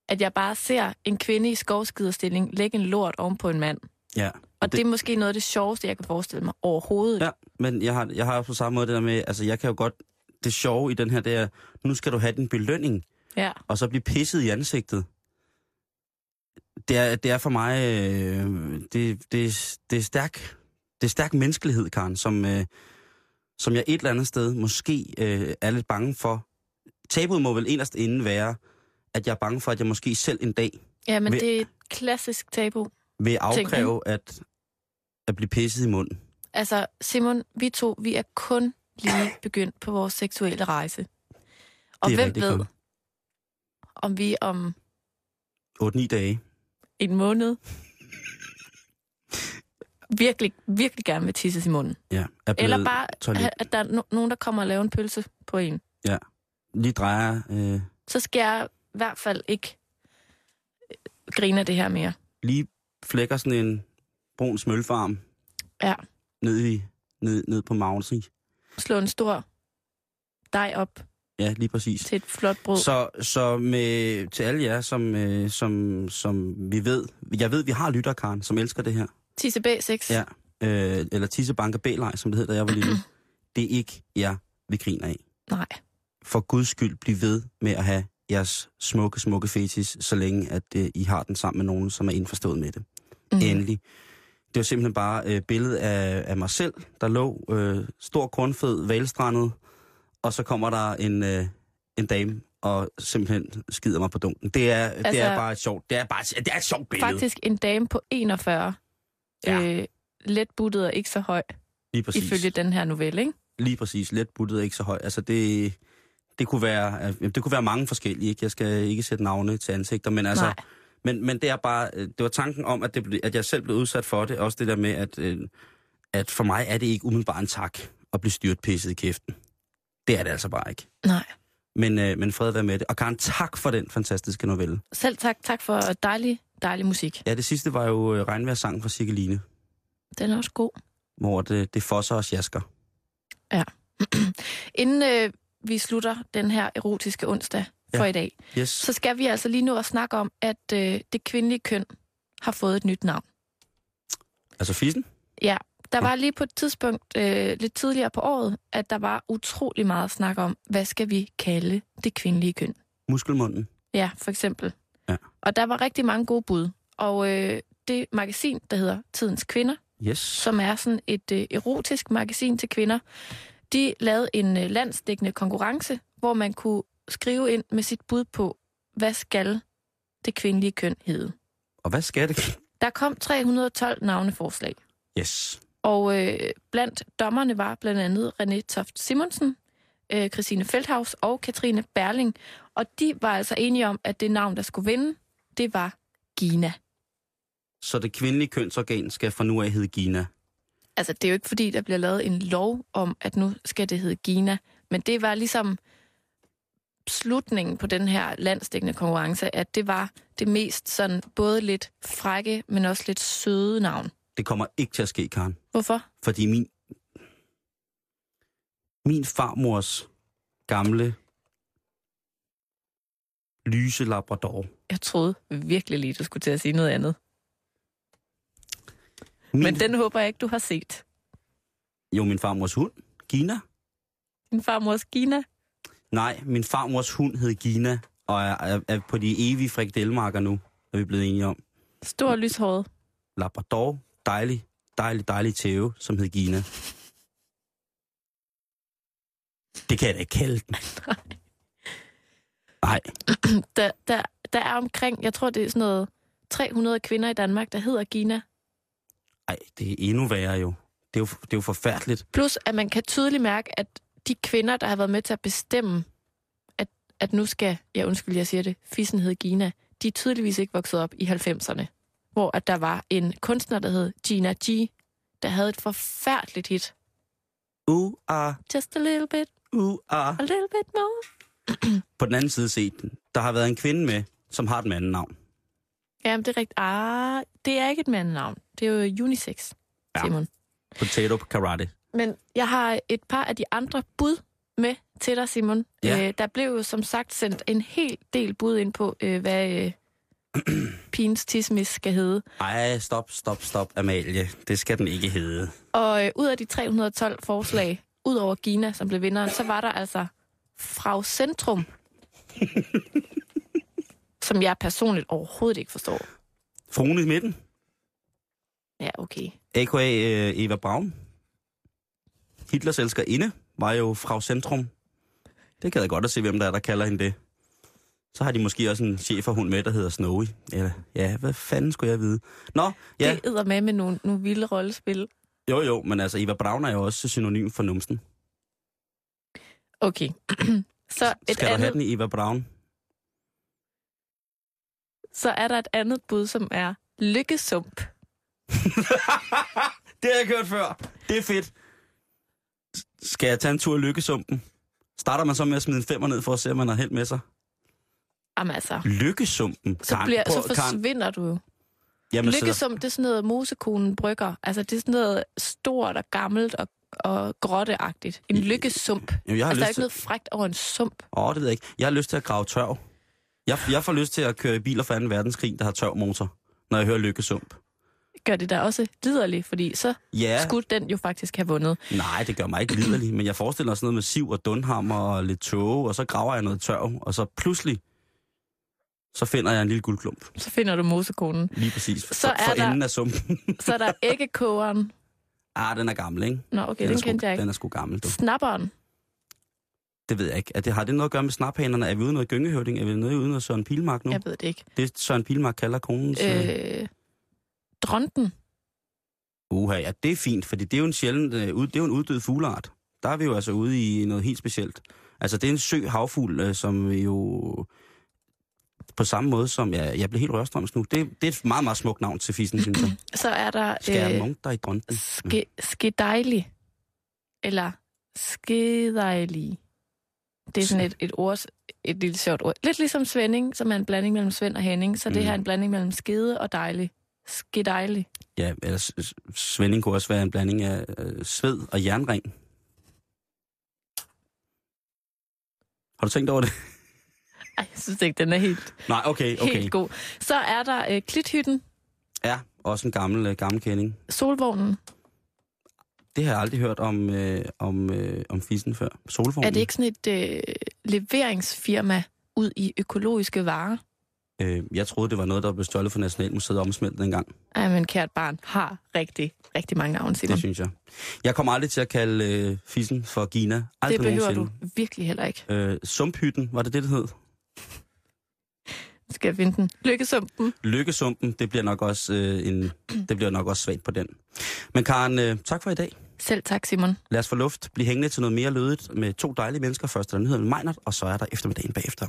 Speaker 6: at jeg bare ser en kvinde i skovskiderstilling lægge en lort oven på en mand.
Speaker 7: ja.
Speaker 6: Og det, det er måske noget af det sjoveste, jeg kan forestille mig overhovedet.
Speaker 7: Ja, men jeg har, jeg har også på samme måde det der med, altså jeg kan jo godt, det sjove i den her, det er, nu skal du have din belønning,
Speaker 6: ja.
Speaker 7: og så blive pisset i ansigtet. Det er, det er for mig, øh, det, det, det er stærk, det er stærk menneskelighed, Karen, som, øh, som jeg et eller andet sted måske øh, er lidt bange for. Tabuet må vel inderst inden være, at jeg er bange for, at jeg måske selv en dag
Speaker 6: Ja, men
Speaker 7: Vil-
Speaker 6: det er et klassisk tabu.
Speaker 7: vil afkræve at, at blive pisset i munden.
Speaker 6: Altså, Simon, vi to, vi er kun lige begyndt på vores seksuelle rejse. Og hvem ved, om vi om
Speaker 7: 8-9 dage.
Speaker 6: En måned virkelig, virkelig gerne vil tisses i munden.
Speaker 7: Ja, er
Speaker 6: Eller bare,
Speaker 7: toilet.
Speaker 6: at der er no- nogen, der kommer og laver en pølse på en.
Speaker 7: lige drejer øh,
Speaker 6: Så skal jeg i hvert fald ikke øh, grine af det her mere.
Speaker 7: lige flækker sådan en brun smølfarm
Speaker 6: Ja.
Speaker 7: ned, i, ned, ned på Mountain.
Speaker 6: Slå en stor dej op
Speaker 7: Ja, lige præcis.
Speaker 6: til et flot brød.
Speaker 7: Så, så med, til alle jer, som, øh, som, som vi ved, jeg ved, vi har lytter, Karen, som elsker det her.
Speaker 6: Tisse B6.
Speaker 7: Ja. Øh, eller Tissebanker B-leg, som det hed, da jeg var lille. det er ikke jer, vi griner af.
Speaker 6: Nej.
Speaker 7: For guds skyld, bliv ved med at have jeres smukke, smukke fetis, så længe at øh, I har den sammen med nogen, som er indforstået med det.
Speaker 6: Mm.
Speaker 7: Endelig. Det var simpelthen bare øh, billedet af, af mig selv, der lå øh, stor, kornfed, valstrandet, og så kommer der en, øh, en dame og simpelthen skider mig på dunken. Det er, altså, det
Speaker 6: Altså-
Speaker 7: er bare et sjovt, det er bare det er et sjovt billede.
Speaker 6: Faktisk en dame på 41.
Speaker 7: Ja.
Speaker 6: Øh, let buttet og ikke så høj,
Speaker 7: lige præcis.
Speaker 6: ifølge den her novelle, ikke?
Speaker 7: Lige præcis. Let buttet er ikke så høj. Altså det, det, kunne være, det kunne være mange forskellige. Ikke? Jeg skal ikke sætte navne til ansigter, men altså...
Speaker 6: Nej.
Speaker 7: Men, men det er bare, det var tanken om, at, det, blev- at jeg selv blev udsat for det. Også det der med, at, øh, at for mig er det ikke umiddelbart en tak at blive styrt pisset i kæften. Det er det altså bare ikke.
Speaker 6: Nej.
Speaker 7: Men, øh, men fred være med det. Og Karen, tak for den fantastiske novelle.
Speaker 6: Selv tak. Tak for dejlig, dejlig musik.
Speaker 7: Ja, det sidste var jo øh, regnvejrssangen fra Cirkeline,
Speaker 6: Den er også god.
Speaker 7: hvor det, det fosser og sjasker.
Speaker 6: Inden øh, vi slutter den her erotiske onsdag for
Speaker 7: Ja.
Speaker 6: i dag,
Speaker 7: Yes.
Speaker 6: så skal vi altså lige nu at snakke om, at øh, det kvindelige køn har fået et nyt navn.
Speaker 7: Altså fissen?
Speaker 6: Ja, der var lige på et tidspunkt øh, lidt tidligere på året, at der var utrolig meget snak om, hvad skal vi kalde det kvindelige køn?
Speaker 7: Muskelmunden.
Speaker 6: Ja, for eksempel.
Speaker 7: Ja.
Speaker 6: Og der var rigtig mange gode bud. Og øh, det magasin, der hedder Tidens Kvinder,
Speaker 7: Yes.
Speaker 6: som er sådan et øh, erotisk magasin til kvinder, de lavede en øh, landsdækkende konkurrence, hvor man kunne skrive ind med sit bud på, hvad skal det kvindelige køn hedde.
Speaker 7: Og hvad skal det?
Speaker 6: Der kom 312 navneforslag.
Speaker 7: Yes.
Speaker 6: Og øh, blandt dommerne var blandt andet René Toft Simonsen, øh, Christine Feldhaus og Katrine Berling. Og de var altså enige om, at det navn, der skulle vinde, det var Gina.
Speaker 7: Så det kvindelige kønsorgan skal fra nu af hedde Gina.
Speaker 6: Altså, det er jo ikke fordi, der bliver lavet en lov om, at nu skal det hedde Gina. Men det var ligesom slutningen på den her landstækkende konkurrence, at det var det mest sådan både lidt frække, men også lidt søde navn.
Speaker 7: Det kommer ikke til at ske, Karen.
Speaker 6: Hvorfor?
Speaker 7: Fordi min, min farmors gamle lyse labrador.
Speaker 6: Jeg troede virkelig lige, du skulle til at sige noget andet.
Speaker 7: Min,
Speaker 6: Men den håber jeg ikke, du har set.
Speaker 7: Jo, min farmors hund, Gina.
Speaker 6: Din farmors Gina.
Speaker 7: Nej, min farmors hund hed Gina, og er, er, er på de evige frikadelmarker nu, er vi blevet enige om.
Speaker 6: Stor lyshåret.
Speaker 7: Labrador, dejlig, dejlig, dejlig tæve, som hed Gina. Det kan jeg da ikke kalde den. Nej,
Speaker 6: Der, der, der er omkring, jeg tror, det er sådan noget 300 kvinder i Danmark, der hedder Gina.
Speaker 7: nej, det er endnu værre jo. Det er jo, det er jo forfærdeligt.
Speaker 6: Plus, at man kan tydeligt mærke, at de kvinder, der har været med til at bestemme, at, at nu skal, ja undskyld, jeg siger det, fissen hed Gina, de er tydeligvis ikke vokset op i 90'erne, hvor at der var en kunstner, der hed Gina G, der havde et forfærdeligt hit.
Speaker 7: Uh, ah,
Speaker 6: Just a little bit,
Speaker 7: uh, ah.
Speaker 6: a little bit more.
Speaker 7: På den anden side set, der har været en kvinde med, som har et mandennavn.
Speaker 6: Jamen, det er rigtigt. Ah, det er ikke et mandenavn. Det er jo unisex,
Speaker 7: Ja.
Speaker 6: Simon.
Speaker 7: Potato karate.
Speaker 6: Men jeg har et par af de andre bud med til dig, Simon.
Speaker 7: Ja.
Speaker 6: Øh, der blev jo som sagt sendt en hel del bud ind på, øh, hvad øh, pigens tismis skal hedde.
Speaker 7: Ej, stop, stop, stop, Amalie. Det skal den ikke hedde.
Speaker 6: Og øh, ud af de 312 forslag, ud over Gina, som blev vinderen, så var der altså Frau Centrum, som jeg personligt overhovedet ikke forstår.
Speaker 7: Fruen i midten.
Speaker 6: Ja, okay.
Speaker 7: A.k.a. øh, Eva Braun. Hitlers elskerinde var jo fra Centrum. Det kan jeg godt at se, hvem der er, der kalder hende det. Så har de måske også en cheferhund med, der hedder Snowy. Eller, ja, hvad fanden skulle jeg vide? Nå, ja,
Speaker 6: Det æder med med nogle, nogle vilde rollespil.
Speaker 7: jo jo, men altså Eva Braun er jo også synonym for numsen.
Speaker 6: Okay. så, et
Speaker 7: Skal du have
Speaker 6: andet,
Speaker 7: den i Eva Braun?
Speaker 6: så er der et andet bud, som er lykkesump.
Speaker 7: Det har jeg hørt før. Det er fedt. Skal jeg tage en tur i Lykkesumpen? Starter man så med at smide en femmer ned for at se, om man har held med sig?
Speaker 6: Jamen altså,
Speaker 7: Lykkesumpen?
Speaker 6: så,
Speaker 7: Karen,
Speaker 6: bliver,
Speaker 7: prøv-
Speaker 6: så
Speaker 7: Karen,
Speaker 6: forsvinder du jo.
Speaker 7: jamen, så-
Speaker 6: Lykkesump, det er sådan noget, mosekonen brygger. Altså, det er sådan noget stort og gammelt og, og grotteagtigt. En lykkesump.
Speaker 7: Jamen, jeg har
Speaker 6: Altså, der er ikke noget frægt over en sump.
Speaker 7: Åh, oh, det ved jeg ikke. Jeg har lyst til at grave tørv. Jeg, jeg får lyst til at køre i biler fra 2. verdenskrig, der har tørvmotor, når jeg hører Lykkesump.
Speaker 6: Gør det da også liderligt, fordi så
Speaker 7: Ja,
Speaker 6: skulle den jo faktisk have vundet.
Speaker 7: nej, det gør mig ikke liderlig, men jeg forestiller mig sådan noget med siv og dunhammer og lidt tåge, og så graver jeg noget tørv, og så pludselig, så finder jeg en lille guldklump.
Speaker 6: Så finder du mosekonen.
Speaker 7: Lige præcis. For,
Speaker 6: Så er
Speaker 7: for
Speaker 6: der-
Speaker 7: enden af sumpen.
Speaker 6: Så er der æggekogeren.
Speaker 7: ah, den er gammel, ikke?
Speaker 6: Nå, okay,
Speaker 7: den,
Speaker 6: den kendte jeg
Speaker 7: sgu,
Speaker 6: ikke.
Speaker 7: den er sgu gammel, du.
Speaker 6: Snapperen.
Speaker 7: Det ved jeg ikke. Er det, har det noget at gøre med snaphanerne? Er vi ude noget gyngehøvding? Er vi ude noget Søren Pilmark nu?
Speaker 6: Jeg ved det ikke.
Speaker 7: Det Søren Pilmark kalder konens... Øh...
Speaker 6: Øh, dronten.
Speaker 7: Uha, ja, det er fint, fordi det er jo en sjældent, øh, det er jo en uddød fugleart. Der er vi jo altså ude i noget helt specielt. Altså, det er en sø havfugl, øh, som jo på samme måde som, ja, jeg blev helt rørstrøms nu. Det, det er et meget, meget smukt navn til fissen, synes jeg.
Speaker 6: Så er der
Speaker 7: Skal jeg
Speaker 6: øh,
Speaker 7: nogen der i dronten?
Speaker 6: ske, skedejlig. Eller skedejlig. Det er sådan et, et ord, et lille sjovt ord. Lidt ligesom Svending, som er en blanding mellem Svend og Henning. Så det
Speaker 7: Mm.
Speaker 6: her er en blanding mellem skede og dejlig. Skedejlig.
Speaker 7: Ja, eller svending kunne også være en blanding af øh, sved og jernring. Har du tænkt over det?
Speaker 6: Ej, jeg synes ikke, den er helt,
Speaker 7: Nej, okay, okay.
Speaker 6: helt god. Så er der øh, klithytten,
Speaker 7: Ja, også en gammel, øh, gammel kending.
Speaker 6: solvognen.
Speaker 7: Det har jeg aldrig hørt om, øh, om, øh, om fissen før. Solvognen.
Speaker 6: Er det ikke sådan et øh, leveringsfirma ud i økologiske varer?
Speaker 7: Øh, jeg troede, det var noget, der blev stjålet fra Nationalmuseet og omsmeltet engang.
Speaker 6: Ej, men kært barn har rigtig, rigtig mange navne, Simon.
Speaker 7: Det synes jeg. Jeg kommer aldrig til at kalde øh, fissen for Gina. Aldrig
Speaker 6: Det behøver
Speaker 7: nogensinde.
Speaker 6: du virkelig heller ikke.
Speaker 7: Øh, sumphytten, var det det, det hed?
Speaker 6: Skal jeg finde den? Lykkesumpen.
Speaker 7: Lykkesumpen, det bliver nok også, øh, en, det bliver nok også svagt på den. Men Karen, øh, tak for i dag.
Speaker 6: Selv tak, Simon.
Speaker 7: Lad os få luft, blive hængende til noget mere lødigt med to dejlige mennesker. Først er der nyheden med Meinert, og så er der eftermiddagen bagefter.